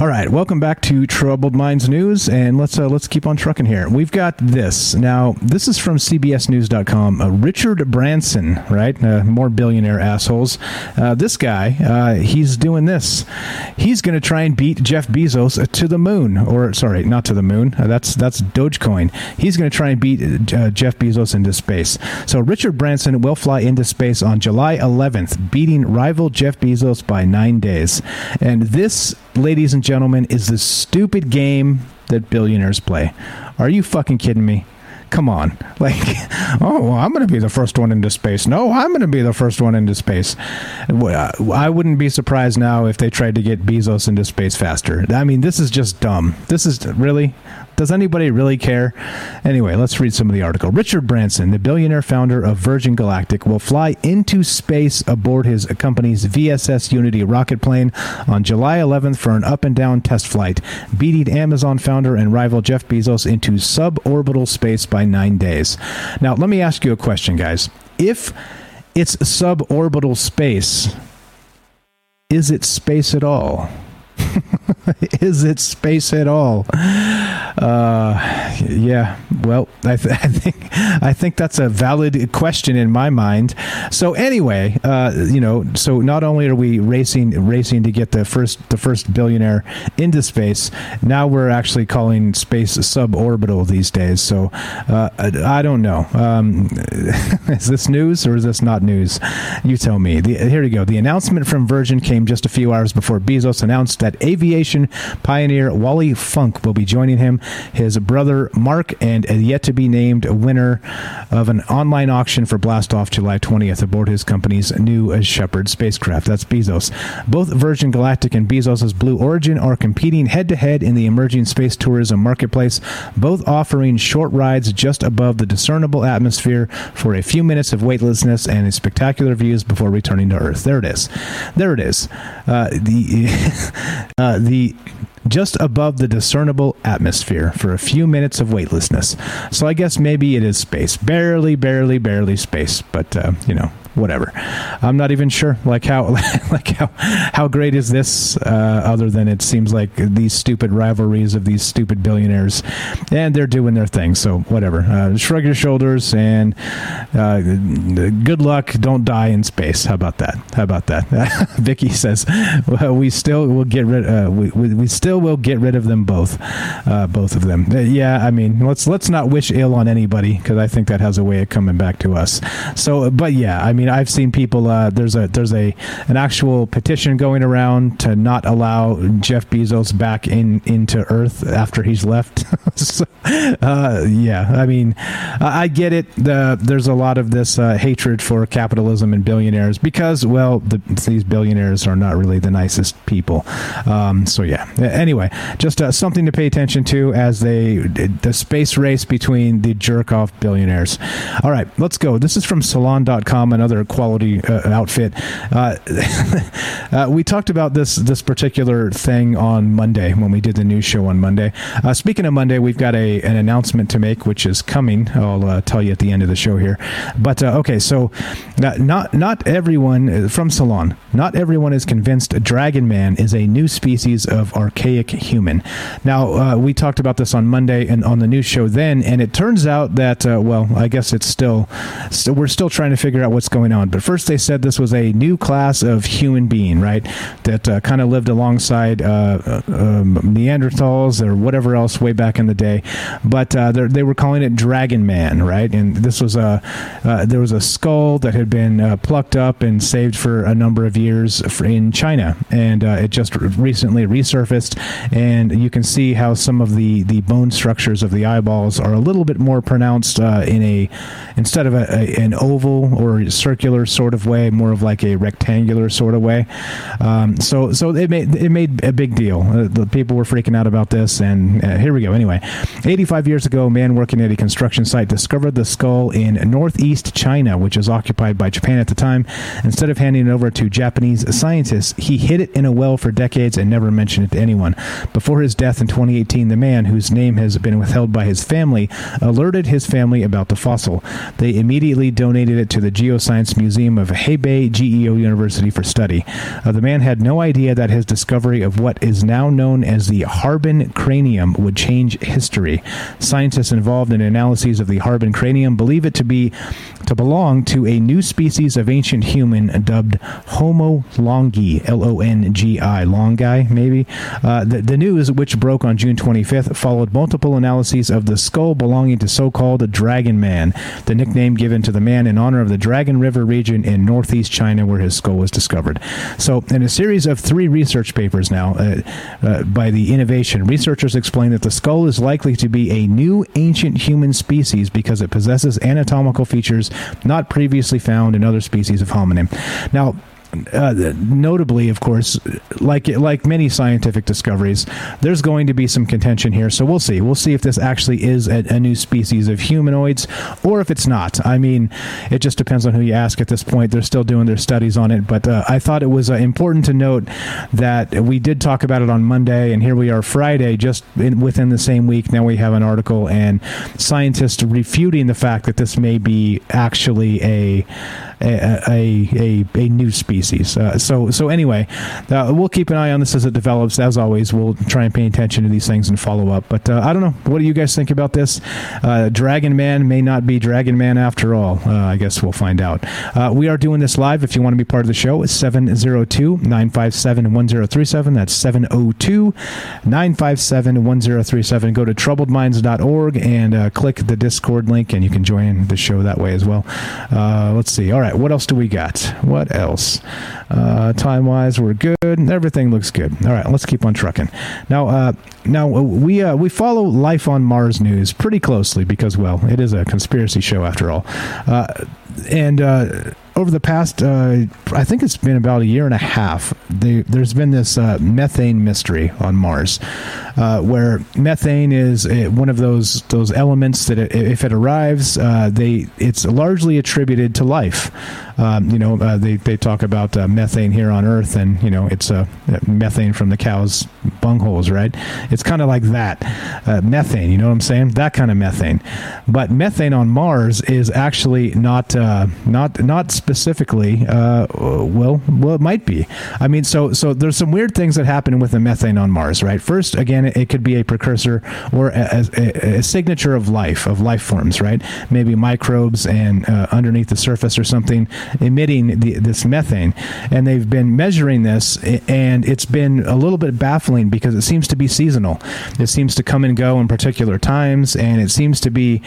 All right, welcome back to Troubled Minds News, and let's uh, let's keep on trucking here. We've got this now. This is from CBSNews.com. Uh, Richard Branson, right? Uh, more billionaire assholes. Uh, this guy, uh, he's doing this. He's going to try and beat Jeff Bezos to the moon, or sorry, not to the moon. Uh, that's that's Dogecoin. He's going to try and beat Jeff Bezos into space. So Richard Branson will fly into space on July 11th, beating rival Jeff Bezos by nine days. And this, ladies and gentlemen, is the stupid game that billionaires play. Are you fucking kidding me? Come on. Like, oh, well, I'm going to be the first one into space. No, I'm going to be the first one into space. I wouldn't be surprised now if they tried to get Bezos into space faster. I mean, this is just dumb. This is really does anybody really care? Anyway, let's read some of the article. Richard Branson, the billionaire founder of Virgin Galactic, will fly into space aboard his company's VSS Unity rocket plane on July 11th for an up and down test flight, beating Amazon founder and rival Jeff Bezos into suborbital space by nine days. Now, let me ask you a question, guys. If it's suborbital space, is it space at all? is it space at all? Uh, yeah. Well, I, th- I, think I think that's a valid question in my mind. So anyway, uh, you know, so not only are we racing racing to get the first the first billionaire into space, now we're actually calling space suborbital these days. So uh, I, don't know. Um, is this news or is this not news? You tell me. The, here you go. The announcement from Virgin came just a few hours before Bezos announced that aviation pioneer Wally Funk will be joining him, his brother Mark, and a yet to be named winner of an online auction for blastoff July 20th aboard his company's new Shepard spacecraft. That's Bezos. Both Virgin Galactic and Bezos' Blue Origin are competing head to head in the emerging space tourism marketplace, both offering short rides just above the discernible atmosphere for a few minutes of weightlessness and spectacular views before returning to Earth. There it is. There it is. Uh, the uh, the just above the discernible atmosphere for a few minutes of weightlessness. So I guess maybe it is space, barely, barely, barely space, but uh, you know, whatever. I'm not even sure like how like how how great is this uh, other than it seems like these stupid rivalries of these stupid billionaires and they're doing their thing. So whatever. Uh, shrug your shoulders and uh, good luck. Don't die in space. How about that? How about that? Vicky says well, we still will get rid. Uh, we, we, we still will get rid of them both. Uh, both of them. Uh, yeah. I mean, let's let's not wish ill on anybody because I think that has a way of coming back to us. So, but yeah, I mean. I've seen people. Uh, there's a there's a an actual petition going around to not allow Jeff Bezos back in into Earth after he's left. so, uh, yeah, I mean, I get it. The, there's a lot of this uh, hatred for capitalism and billionaires because, well, the, these billionaires are not really the nicest people. Um, so yeah. Anyway, just uh, something to pay attention to as they the space race between the jerk off billionaires. All right, let's go. This is from Salon.com, another quality uh, outfit. Uh, uh, we talked about this this particular thing on Monday when we did the news show on Monday. Uh, speaking of Monday, we've got a an announcement to make, which is coming. I'll uh, tell you at the end of the show here. But okay, so not not everyone from Salon, not everyone is convinced Dragon Man is a new species of archaic human. Now we talked about this on Monday and on the news show then, and it turns out that well, I guess it's still, still we're still trying to figure out what's going on. But first, they said this was a new class of human being, right? That uh, kind of lived alongside uh, uh, um, Neanderthals or whatever else way back in the day. But uh, they were calling it Dragon Man, right? And this was a uh, there was a skull that had been plucked up and saved for a number of years in China, and it just recently resurfaced, and you can see how some of the the bone structures of the eyeballs are a little bit more pronounced in a instead of a, a, an oval or circular sort of way, more of like a rectangular sort of way. Um, so so it made it made a big deal. Uh, the people were freaking out about this, and uh, here we go. Anyway, 85 years ago, a man working at a construction site discovered the skull in northeast China, which was occupied by Japan at the time. Instead of handing it over to Japanese scientists, he hid it in a well for decades and never mentioned it to anyone. Before his death in 2018, the man, whose name has been withheld by his family, alerted his family about the fossil. They immediately donated it to the Geoscience Museum of Hebei GEO University for study. Uh, the man had no idea that his discovery of what is now known as the Harbin cranium would change history. Scientists involved in analyses of the Harbin cranium believe it to be to belong to a new species of ancient human dubbed Homo longi, L O N G I, longi maybe. Uh, the, the news, which broke on June 25th, followed multiple analyses of the skull belonging to so-called Dragon Man, the nickname given to the man in honor of the Dragon River region in northeast China where his skull was discovered. So, in a series of three research papers now uh, uh, by the Innovation, researchers explain that the skull is likely to be a new ancient human species because it possesses anatomical features not previously found in other species of hominin. Now, uh, notably, of course, like like many scientific discoveries, there's going to be some contention here. So we'll see. We'll see if this actually is a, a, new species of humanoids, or if it's not. I mean, it just depends on who you ask at this point. They're still doing their studies on it, but uh, I thought it was uh, important to note that we did talk about it on Monday, and here we are Friday, just in, within the same week. Now we have an article and scientists refuting the fact that this may be actually a a, a, a, new species. Uh, so so anyway, uh, we'll keep an eye on this as it develops. As always, we'll try and pay attention to these things and follow up. But uh, I don't know. What do you guys think about this? Uh, Dragon Man may not be Dragon Man after all. Uh, I guess we'll find out. We are doing this live. If you want to be part of the show, it's 702 957 1037. That's 702 957 1037. Go to troubledminds.org and click the Discord link, and you can join the show that way as well. let's see. All right right, what else do we got? What else? Uh, time wise, we're good. Everything looks good. All right, let's keep on trucking. Now, uh, now we uh, we follow Life on Mars news pretty closely because, well, it is a conspiracy show after all, uh, and uh, over the past, uh, I think it's been about a year and a half, they, there's been this uh, methane mystery on Mars, uh, where methane is one of those those elements that it, if it arrives, uh, they it's largely attributed to life. Um, you know, uh, they they talk about uh, methane here on Earth, and you know it's a methane from the cows' bungholes, right? It's kind of like that methane. You know what I'm saying? That kind of methane. But methane on Mars is actually not not not specifically, uh, well, well, it might be. I mean, so so there's some weird things that happen with the methane on Mars, right? First, again, it, could be a precursor or a, a, a, signature of life, of life forms, right? Maybe microbes and uh, underneath the surface or something emitting the, this methane, and they've been measuring this, and it's been a little bit baffling because it seems to be seasonal. It seems to come and go in particular times, and it seems to be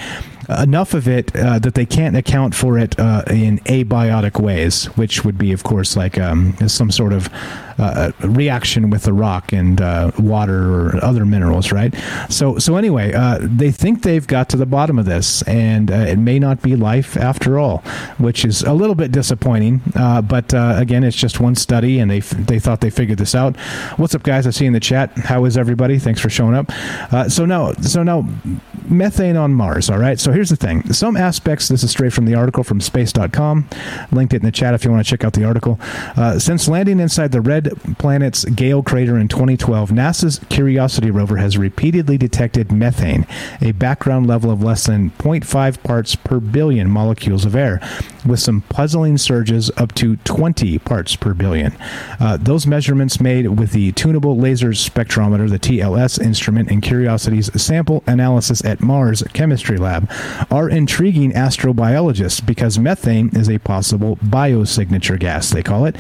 enough of it uh, that they can't account for it uh, in abiotic ways, which would be, of course, like um, some sort of uh, reaction with the rock and uh, water or other minerals, right? So, so anyway, uh, they think they've got to the bottom of this, and uh, it may not be life after all, which is a little bit disappointing. Uh, but again, it's just one study, and they f- they thought they figured this out. What's up, guys? I see in the chat. How is everybody? Thanks for showing up. so now, so now, methane on Mars. All right. So here's the thing. Some aspects. This is straight from the article from Space.com. Linked it in the chat if you want to check out the article. since landing inside the red planet's Gale crater in 2012, NASA's Curiosity rover has repeatedly detected methane, a background level of less than 0.5 parts per billion molecules of air, with some puzzling surges up to 20 parts per billion. Uh, those measurements made with the Tunable Laser Spectrometer, the TLS instrument, in Curiosity's sample analysis at Mars Chemistry Lab are intriguing astrobiologists because methane is a possible biosignature gas, they call it.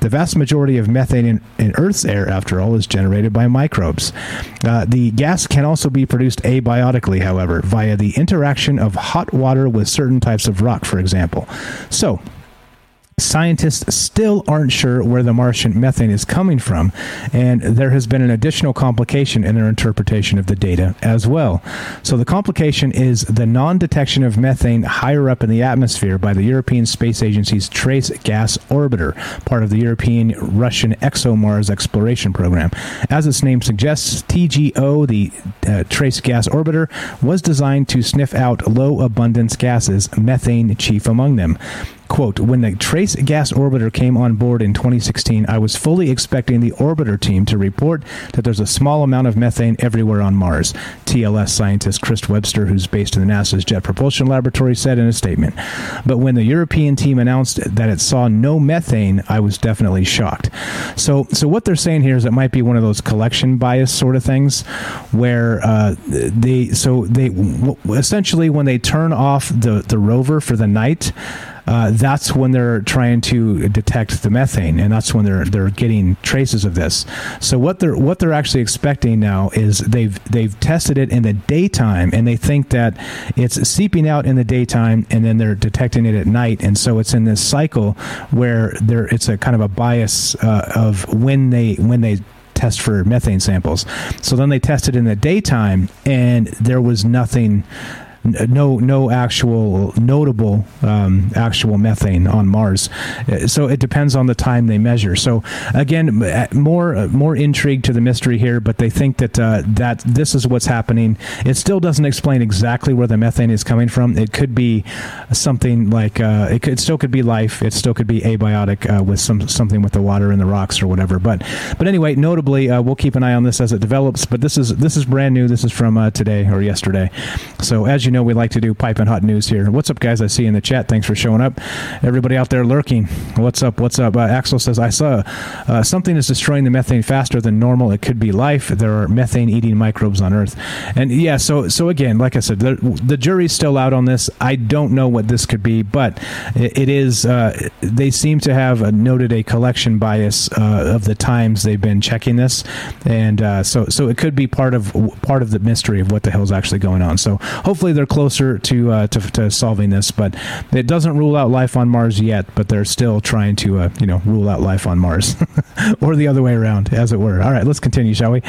The vast majority of methane in, in Earth's air, after all, is generated by microbes. Uh, the gas can also be produced abiotically, however, via the interaction of hot water with certain types of rock, for example. So, Scientists still aren't sure where the Martian methane is coming from, and there has been an additional complication in their interpretation of the data as well. So, the complication is the non detection of methane higher up in the atmosphere by the European Space Agency's Trace Gas Orbiter, part of the European Russian ExoMars exploration program. As its name suggests, TGO, the uh, Trace Gas Orbiter, was designed to sniff out low abundance gases, methane chief among them. Quote, when the Trace Gas Orbiter came on board in 2016, I was fully expecting the orbiter team to report that there's a small amount of methane everywhere on Mars. TLS scientist Chris Webster, who's based in the NASA's Jet Propulsion Laboratory, said in a statement. But when the European team announced that it saw no methane, I was definitely shocked. So, so what they're saying here is it might be one of those collection bias sort of things, where uh, they so they essentially when they turn off the the rover for the night uh, that's when they're trying to detect the methane, and that's when they're they're getting traces of this. So what they're what they're actually expecting now is they've they've tested it in the daytime, and they think that it's seeping out in the daytime, and then they're detecting it at night, and so it's in this cycle where there it's a kind of a bias uh, of when they when they test for methane samples. So then they tested in the daytime, and there was nothing no no actual notable um, actual methane on Mars. Uh, so it depends on the time they measure. So again, uh, more uh, more intrigue to the mystery here, but they think that uh, that this is what's happening. It still doesn't explain exactly where the methane is coming from. It could be something like uh, it, could, it still could be life. It still could be abiotic uh, with some something with the water in the rocks or whatever. But but anyway, notably, we'll keep an eye on this as it develops. But this is this is brand new. This is from today or yesterday. So as you know, we like to do pipe and hot news here. What's up, guys? I see in the chat. Thanks for showing up. Everybody out there lurking. What's up? What's up? Uh, Axel says, I saw uh, something is destroying the methane faster than normal. It could be life. There are methane eating microbes on Earth. And yeah, so so again, like I said, the, the jury's still out on this. I don't know what this could be, but it, it is, uh, they seem to have noted a collection bias uh, of the times they've been checking this. And uh, so, so it could be part of part of the mystery of what the hell is actually going on. So hopefully they're closer to, uh, to, to solving this, but it doesn't rule out life on Mars yet. But they're still trying to uh, you know rule out life on Mars, or the other way around, as it were. All right, let's continue, shall we?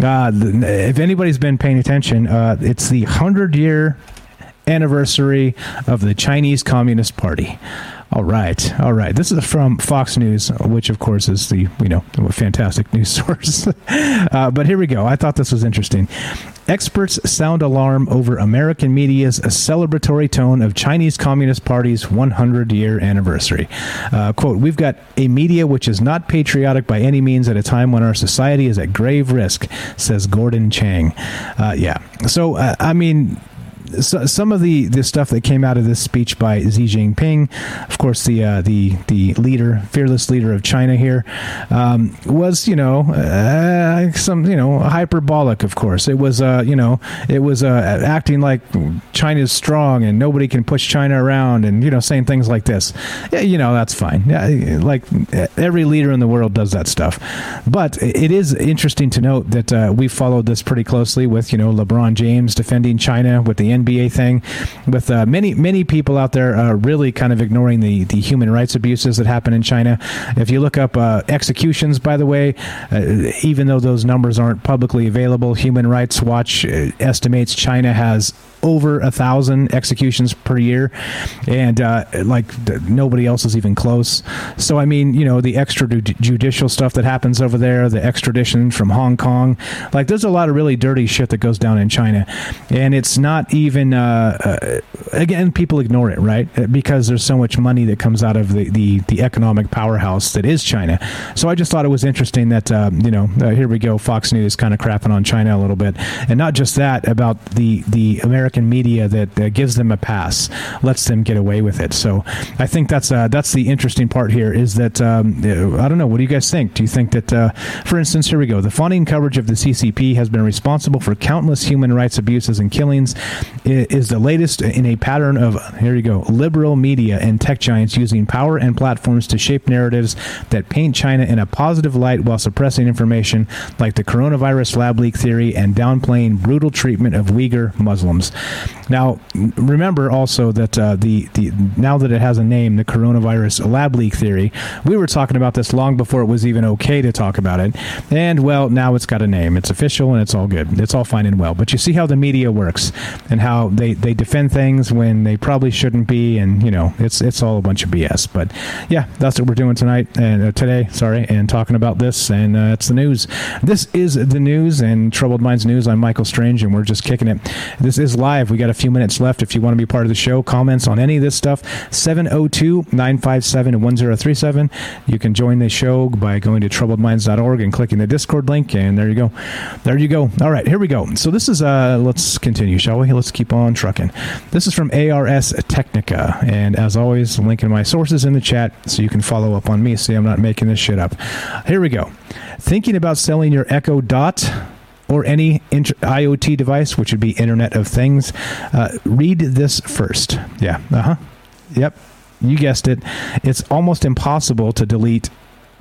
Uh, if anybody's been paying attention, uh, it's the hundred year anniversary of the Chinese Communist Party. All right, all right. This is from Fox News, which of course is the you know fantastic news source. uh, but here we go. I thought this was interesting. Experts sound alarm over American media's celebratory tone of Chinese Communist Party's 100 year anniversary. Uh, quote, We've got a media which is not patriotic by any means at a time when our society is at grave risk, says Gordon Chang. Uh, yeah. So, uh, I mean, so, some of the, the stuff that came out of this speech by Xi Jinping, of course, the uh, the the leader, fearless leader of China here, um, was you know uh, some you know hyperbolic. Of course, it was uh, you know it was uh, acting like China's strong and nobody can push China around, and you know saying things like this. Yeah, you know that's fine. Yeah, like every leader in the world does that stuff. But it is interesting to note that uh, we followed this pretty closely with you know LeBron James defending China with the NBA thing, with uh, many many people out there uh, really kind of ignoring the the human rights abuses that happen in China. If you look up uh, executions, by the way, uh, even though those numbers aren't publicly available, Human Rights Watch uh, estimates China has over a thousand executions per year, and uh, like nobody else is even close. So I mean, you know, the extrajudicial stuff that happens over there, the extradition from Hong Kong, like there's a lot of really dirty shit that goes down in China, and it's not even. Uh, uh, again, people ignore it, right? Because there's so much money that comes out of the the, the economic powerhouse that is China. So I just thought it was interesting that uh, you know, uh, here we go, Fox News is kind of crapping on China a little bit, and not just that about the the American American media that uh, gives them a pass, lets them get away with it. So I think that's uh, that's the interesting part here is that um, I don't know. What do you guys think? Do you think that, uh, for instance, here we go. The funding coverage of the CCP has been responsible for countless human rights abuses and killings. It is the latest in a pattern of here you go liberal media and tech giants using power and platforms to shape narratives that paint China in a positive light while suppressing information like the coronavirus lab leak theory and downplaying brutal treatment of Uyghur Muslims. Now, remember also that uh, the the now that it has a name, the coronavirus lab leak theory, we were talking about this long before it was even okay to talk about it, and well, now it's got a name, it's official, and it's all good, it's all fine and well. But you see how the media works and how they they defend things when they probably shouldn't be, and you know, it's it's all a bunch of BS. But yeah, that's what we're doing tonight and uh, today, sorry, and talking about this, and uh, it's the news. This is the news and Troubled Minds News. I'm Michael Strange, and we're just kicking it. This is live. We got a few minutes left. If you want to be part of the show, comments on any of this stuff, 702 957 1037. You can join the show by going to troubledminds.org and clicking the Discord link. And there you go. There you go. All right, here we go. So this is, uh, let's continue, shall we? Let's keep on trucking. This is from ARS Technica. And as always, linking my sources in the chat so you can follow up on me. See, I'm not making this shit up. Here we go. Thinking about selling your Echo Dot? Or any inter- IoT device, which would be Internet of Things, uh, read this first. Yeah. Uh huh. Yep. You guessed it. It's almost impossible to delete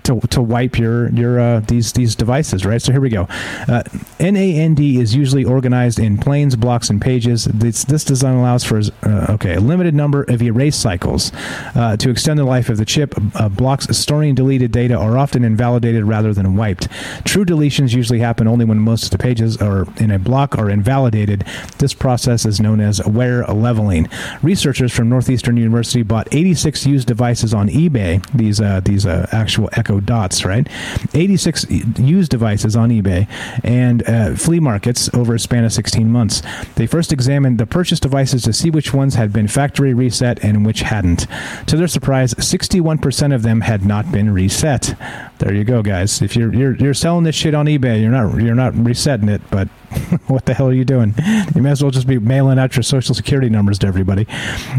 to, to wipe your your uh, these these devices, right? So here we go. Uh, NAND is usually organized in planes, blocks, and pages. This, this design allows for uh, okay a limited number of erase cycles uh, to extend the life of the chip. Uh, blocks storing deleted data are often invalidated rather than wiped. True deletions usually happen only when most of the pages are in a block are invalidated. This process is known as wear leveling. Researchers from Northeastern University bought 86 used devices on eBay. These uh, these actual Echo Dots, right? 86 used devices on eBay and uh, flea markets over a span of 16 months. They first examined the purchased devices to see which ones had been factory reset and which hadn't. To their surprise, 61% of them had not been reset. There you go, guys. If you're you're, you're selling this shit on eBay, you're not you're not resetting it, but what the hell are you doing? You may as well just be mailing out your social security numbers to everybody.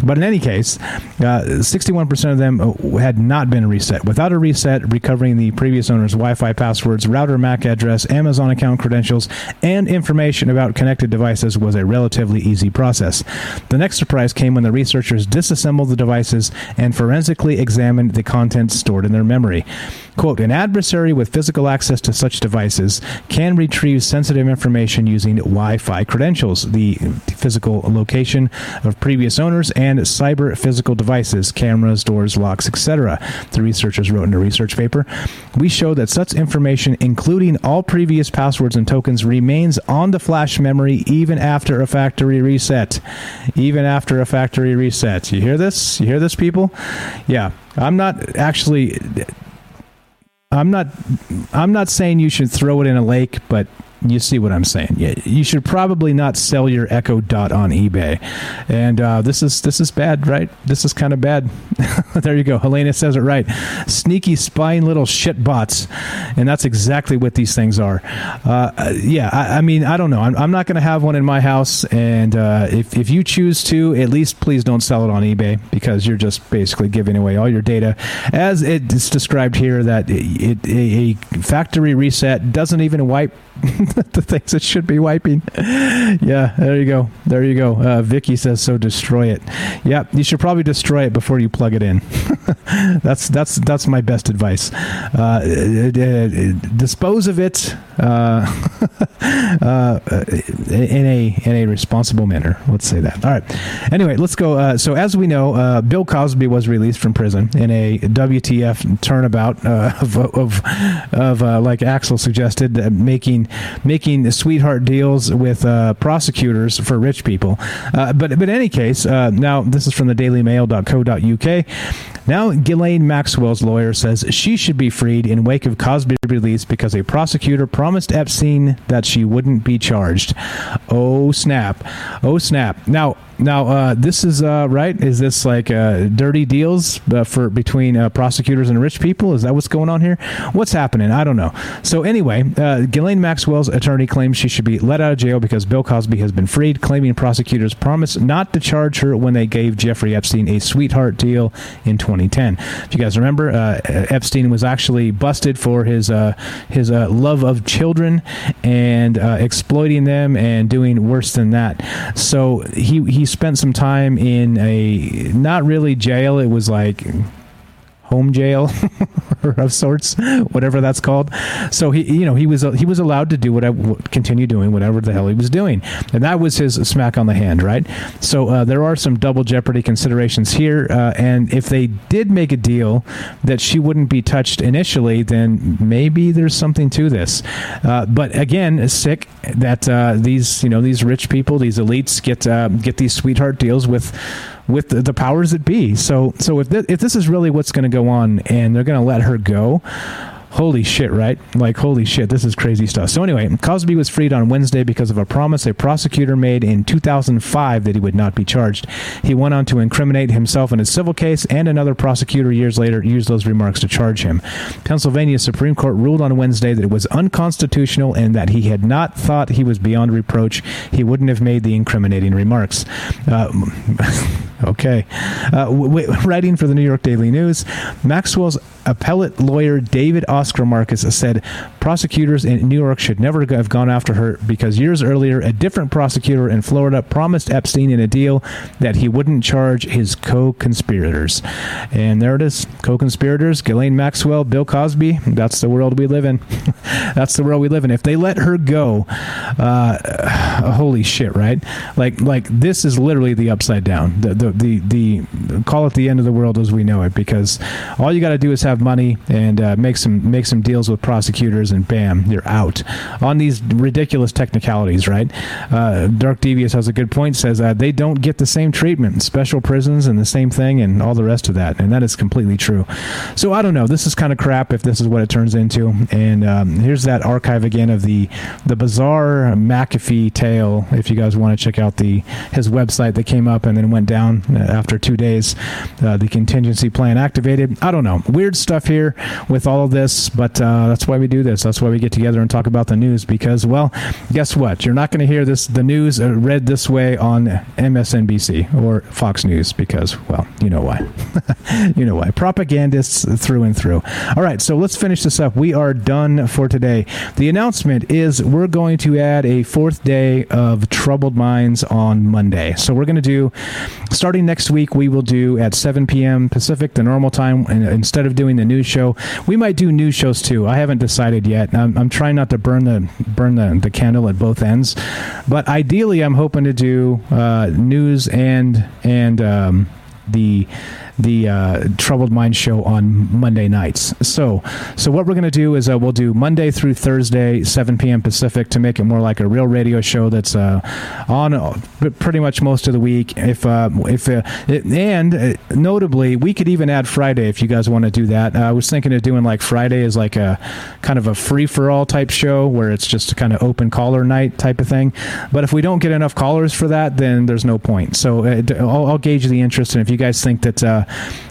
But in any case, uh, 61% of them uh, had not been reset. Without a reset, recovering the previous owner's Wi Fi passwords, router MAC address, Amazon account credentials, and information about connected devices was a relatively easy process. The next surprise came when the researchers disassembled the devices and forensically examined the contents stored in their memory. Quote, an adversary with physical access to such devices can retrieve sensitive information using Wi Fi credentials, the physical location of previous owners, and cyber physical devices, cameras, doors, locks, etc. The researchers wrote in a research paper. We show that such information, including all previous passwords and tokens, remains on the flash memory even after a factory reset. Even after a factory reset. You hear this? You hear this, people? Yeah. I'm not actually I'm not I'm not saying you should throw it in a lake, but you see what I'm saying. Yeah, you should probably not sell your Echo Dot on eBay. And uh, this is this is bad, right? This is kind of bad. there you go. Helena says it right. Sneaky, spying little shit bots, and that's exactly what these things are. Uh, yeah, I, I, mean, I don't know. I'm, I'm not going to have one in my house, and uh, if if you choose to, at least please don't sell it on eBay because you're just basically giving away all your data, as it's described here. That it, a, a factory reset doesn't even wipe the things it should be wiping. Yeah, there you go. There you go. Uh, Vicky says so. Destroy it. Yeah, you should probably destroy it before you plug it in. that's that's that's my best advice. Uh, uh, dispose of it uh, uh, in a in a responsible manner. Let's say that. All right. Anyway, let's go. Uh, so as we know, uh, Bill Cosby was released from prison in a WTF turnabout uh, of of, of uh, like Axel suggested, uh, making making sweetheart deals with uh, prosecutors for rich people. Uh, but but in any case, uh, now this is from the DailyMail.co.uk. Now, Ghislaine Maxwell's lawyer says she should be freed in wake of Cosby release because a prosecutor promised Epstein that she wouldn't be charged. Oh snap! Oh snap! Now, now, uh, this is uh, right. Is this like uh, dirty deals uh, for between uh, prosecutors and rich people? Is that what's going on here? What's happening? I don't know. So anyway, uh, Ghislaine Maxwell's attorney claims she should be let out of jail because Bill Cosby has been freed, claiming prosecutors promised not to charge her when they gave Jeffrey Epstein a sweetheart deal in 2010. If you guys remember, Epstein was actually busted for his his love of children and exploiting them and doing worse than that. So he he spent some time in a not really jail. It was like home jail of sorts, whatever that's called. So he, you know, he was he was allowed to do whatever, continue doing whatever the hell he was doing, and that was his smack on the hand, right? So uh, there are some double jeopardy considerations here, uh, and if they did make a deal that she wouldn't be touched initially, then maybe there's something to this. Uh, but again, it's sick that uh, these you know these rich people, these elites get uh, get these sweetheart deals with with the, the powers that be. So so if th- if this is really what's going to go on, and they're going to let her go, Holy shit, right? Like, holy shit, this is crazy stuff. So, anyway, Cosby was freed on Wednesday because of a promise a prosecutor made in 2005 that he would not be charged. He went on to incriminate himself in a civil case, and another prosecutor years later used those remarks to charge him. Pennsylvania Supreme Court ruled on Wednesday that it was unconstitutional and that he had not thought he was beyond reproach. He wouldn't have made the incriminating remarks. Uh, okay. Uh, w- w- writing for the New York Daily News, Maxwell's appellate lawyer David Oscar Marcus said prosecutors in New York should never have gone after her because years earlier, a different prosecutor in Florida promised Epstein in a deal that he wouldn't charge his co conspirators. And there it is co conspirators, Ghislaine Maxwell, Bill Cosby. That's the world we live in. That's the world we live in. If they let her go, uh, holy shit, right? Like, like this is literally the upside down. The, the, the, the, call it the end of the world as we know it because all you got to do is have have money and uh, make some make some deals with prosecutors, and bam, you're out on these ridiculous technicalities, right? Uh, Dark Devious has a good point. Says uh, they don't get the same treatment, special prisons, and the same thing, and all the rest of that, and that is completely true. So I don't know. This is kind of crap if this is what it turns into. And um, here's that archive again of the the bizarre McAfee tale. If you guys want to check out the his website that came up and then went down uh, after two days, uh, the contingency plan activated. I don't know. Weird stuff here with all of this, but uh, that's why we do this. That's why we get together and talk about the news because, well, guess what? You're not going to hear this the news uh, read this way on MSNBC or Fox News because, well, you know why. you know why. Propagandists through and through. All right, so let's finish this up. We are done for today. The announcement is we're going to add a fourth day of Troubled Minds on Monday. So we're going to do, starting next week, we will do at 7 p.m. Pacific, the normal time, and instead of doing doing the news show. We might do news shows too. I haven't decided yet. I'm, I'm trying not to burn the burn the, the candle at both ends, but ideally, I'm hoping to do uh, news and and um, the the uh, Troubled Mind show on Monday nights. So, so what we're going to do is uh, we'll do Monday through Thursday, 7 p.m. Pacific, to make it more like a real radio show that's uh, on uh, pretty much most of the week. If uh, if uh, it, and notably, we could even add Friday if you guys want to do that. I was thinking of doing like Friday as like a kind of a free for all type show where it's just a kind of open caller night type of thing. But if we don't get enough callers for that, then there's no point. So I'll, I'll, gauge the interest, and if you guys think that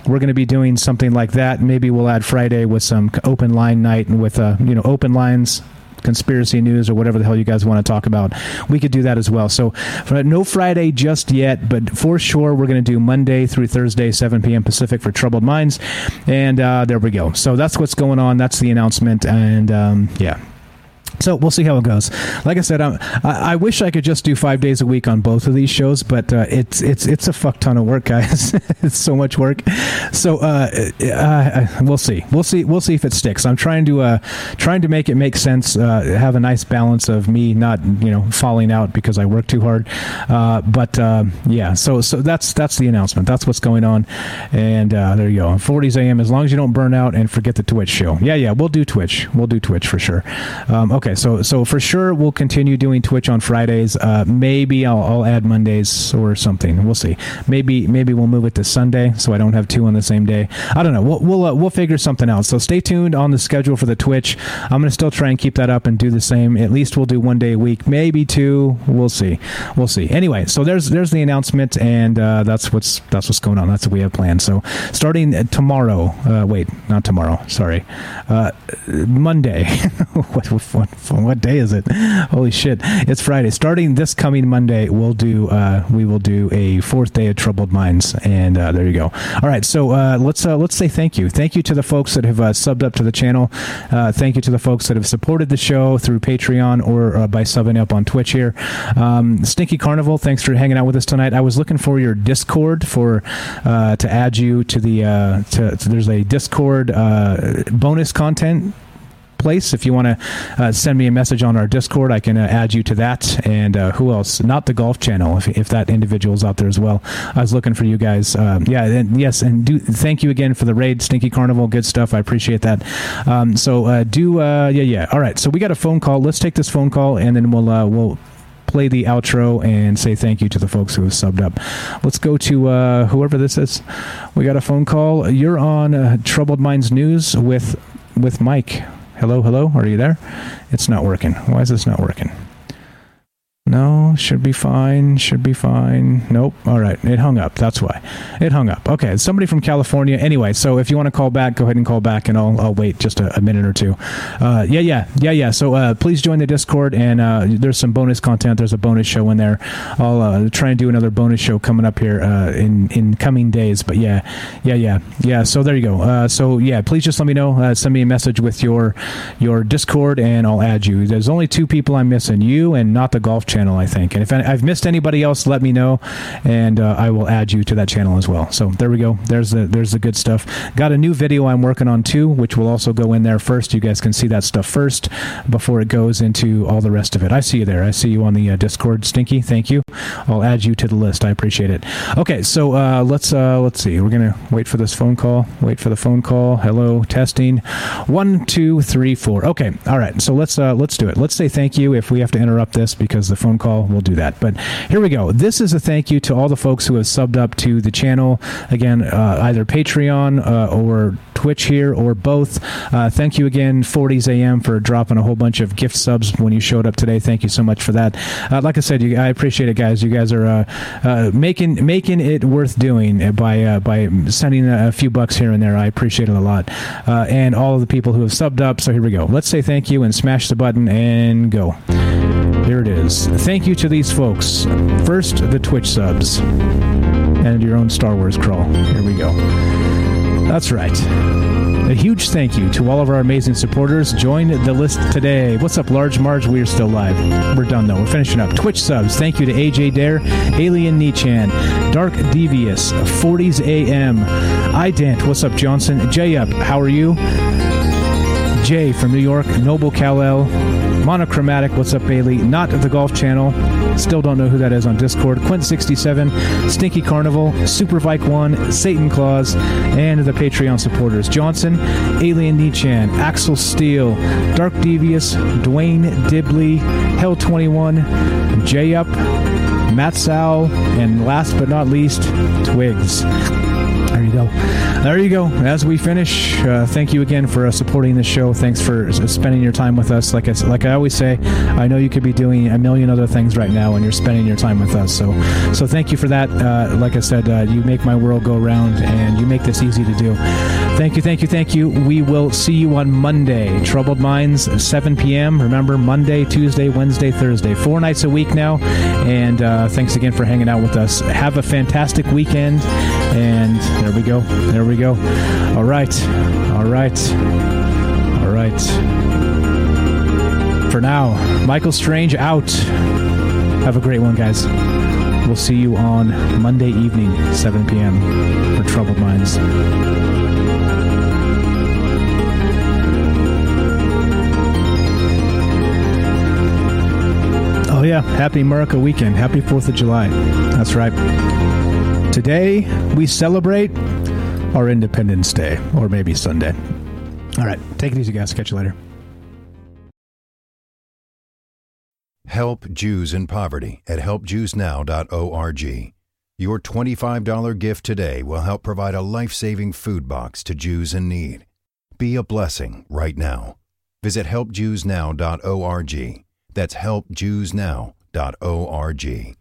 we're going to be doing something like that. Maybe we'll add Friday with some open line night and with uh, you know open lines conspiracy news or whatever the hell you guys want to talk about. We could do that as well. So, no Friday just yet, but for sure, we're going to do Monday through Thursday, 7 p.m. Pacific for Troubled Minds. And uh, there we go. So, that's what's going on. That's the announcement. And um, yeah, So we'll see how it goes. Like I said, I, I wish I could just do five days a week on both of these shows, but uh, it's it's it's a fuck ton of work, guys. it's so much work. So uh, uh, uh, we'll see. We'll see. We'll see if it sticks. I'm trying to uh, trying to make it make sense. Uh, have a nice balance of me not you know falling out because I work too hard. but yeah, so so that's that's the announcement. That's what's going on. And there you go. 40s AM. As long as you don't burn out and forget the Twitch show. Yeah, yeah, we'll do Twitch. We'll do Twitch for sure. Um, okay. Okay, so so for sure we'll continue doing Twitch on Fridays. Uh, maybe I'll, I'll, add Mondays or something. We'll see. Maybe maybe we'll move it to Sunday so I don't have two on the same day. I don't know. We'll we'll, uh, we'll figure something out. So stay tuned on the schedule for the Twitch. I'm gonna still try and keep that up and do the same. At least we'll do one day a week, maybe two. We'll see. We'll see. Anyway, so there's there's the announcement, and uh, that's what's that's what's going on. That's what we have planned. So starting tomorrow. Uh, wait, not tomorrow. Sorry, uh, Monday. what, what, what day is it? Holy shit! It's Friday. Starting this coming Monday, we'll do uh, we will do a fourth day of Troubled Minds, and uh, there you go. All right, so uh, let's uh, let's say thank you. Thank you to the folks that have uh, subbed up to the channel. Uh, thank you to the folks that have supported the show through Patreon or by subbing up on Twitch here. Um, Stinky Carnival, thanks for hanging out with us tonight. I was looking for your Discord for to add you to the to, to there's a Discord bonus content place. If you want to uh, send me a message on our Discord, I can uh, add you to that. And uh, who else? Not the Golf Channel, if, if that individual's out there as well. I was looking for you guys. Um, yeah, and yes, and do thank you again for the raid, Stinky Carnival. Good stuff. I appreciate that. Um, so do yeah yeah. All right. So we got a phone call. Let's take this phone call, and then we'll we'll play the outro and say thank you to the folks who have subbed up. Let's go to uh, whoever this is. We got a phone call. You're on uh, Troubled Minds News with with Mike. Hello, hello, are you there? It's not working. Why is this not working? No, should be fine. Should be fine. Nope. All right. It hung up. That's why. It hung up. Okay. Somebody from California. Anyway, so if you want to call back, go ahead and call back and I'll, I'll wait just a, a minute or two. Uh, yeah, yeah. Yeah, yeah. So uh, please join the Discord and uh, there's some bonus content. There's a bonus show in there. I'll uh, try and do another bonus show coming up here uh, in, in coming days. But yeah, yeah, yeah. Yeah. So there you go. Uh, so yeah, please just let me know. send me a message with your, your Discord and I'll add you. There's only two people I'm missing you and not the golf channel, I think. And if I've missed anybody else, let me know, and uh, I will add you to that channel as well. So there we go. There's the there's the good stuff. Got a new video I'm working on too, which will also go in there first. You guys can see that stuff first before it goes into all the rest of it. I see you there. I see you on the uh, Discord, Stinky. Thank you. I'll add you to the list. I appreciate it. Okay, so uh, let's uh, let's see. We're gonna wait for this phone call. Wait for the phone call. Hello, testing. One, two, three, four. Okay, all right. So let's uh, let's do it. Let's say thank you if we have to interrupt this because the phone call we'll do that. But here we go. This is a thank you to all the folks who have subbed up to the channel. Again, uh, either Patreon uh, or Twitch here or both. Uh, thank you again, 40s AM, for dropping a whole bunch of gift subs when you showed up today. Thank you so much for that. Uh, like I said, you, I appreciate it, guys. You guys are uh, uh, making making it worth doing by by sending a few bucks here and there. I appreciate it a lot. and all of the people who have subbed up. So here we go. Let's say thank you and smash the button and go. Here it is. Thank you to these folks. First, the Twitch subs and your own Star Wars crawl. Here we go. That's right. A huge thank you to all of our amazing supporters. Join the list today. What's up, Large Marge? We are still live. We're done, though. We're finishing up. Twitch subs. Thank you to AJ Dare, Alien Nichan, Dark Devious, 40s AM, iDant. What's up, Johnson? J Up. How are you? Jay from New York, Noble Kal-El, Monochromatic, what's up, Bailey? Not the Golf Channel, still don't know who that is on Discord. Quint67, Stinky Carnival, Super Vike 1, Satan Claus, and the Patreon supporters Johnson, Alien Nichan, Axel Steele, Dark Devious, Dwayne Dibley, Hell 21, J Up, Matt Sal, and last but not least, Twigs. There you go. There you go. As we finish, uh, thank you again for uh, supporting the show. Thanks for spending your time with us. Like I like I always say, I know you could be doing a million other things right now, and you're spending your time with us. So, so thank you for that. Uh, like I said, uh, you make my world go round, and you make this easy to do. Thank you, thank you, thank you. We will see you on Monday. Troubled Minds, 7 p.m. Remember, Monday, Tuesday, Wednesday, Thursday. Four nights a week now. And uh, thanks again for hanging out with us. Have a fantastic weekend. And there we go. There we go. All right. All right. All right. For now, Michael Strange out. Have a great one, guys. We'll see you on Monday evening, 7 p.m. for Troubled Minds. Yeah. Happy America weekend. Happy 4th of July. That's right. Today, we celebrate our Independence Day, or maybe Sunday. All right. Take it easy, guys. Catch you later. Help Jews in Poverty at helpjewsnow.org. Your $25 gift today will help provide a life saving food box to Jews in need. Be a blessing right now. Visit helpjewsnow.org. That's helpjewsnow.org.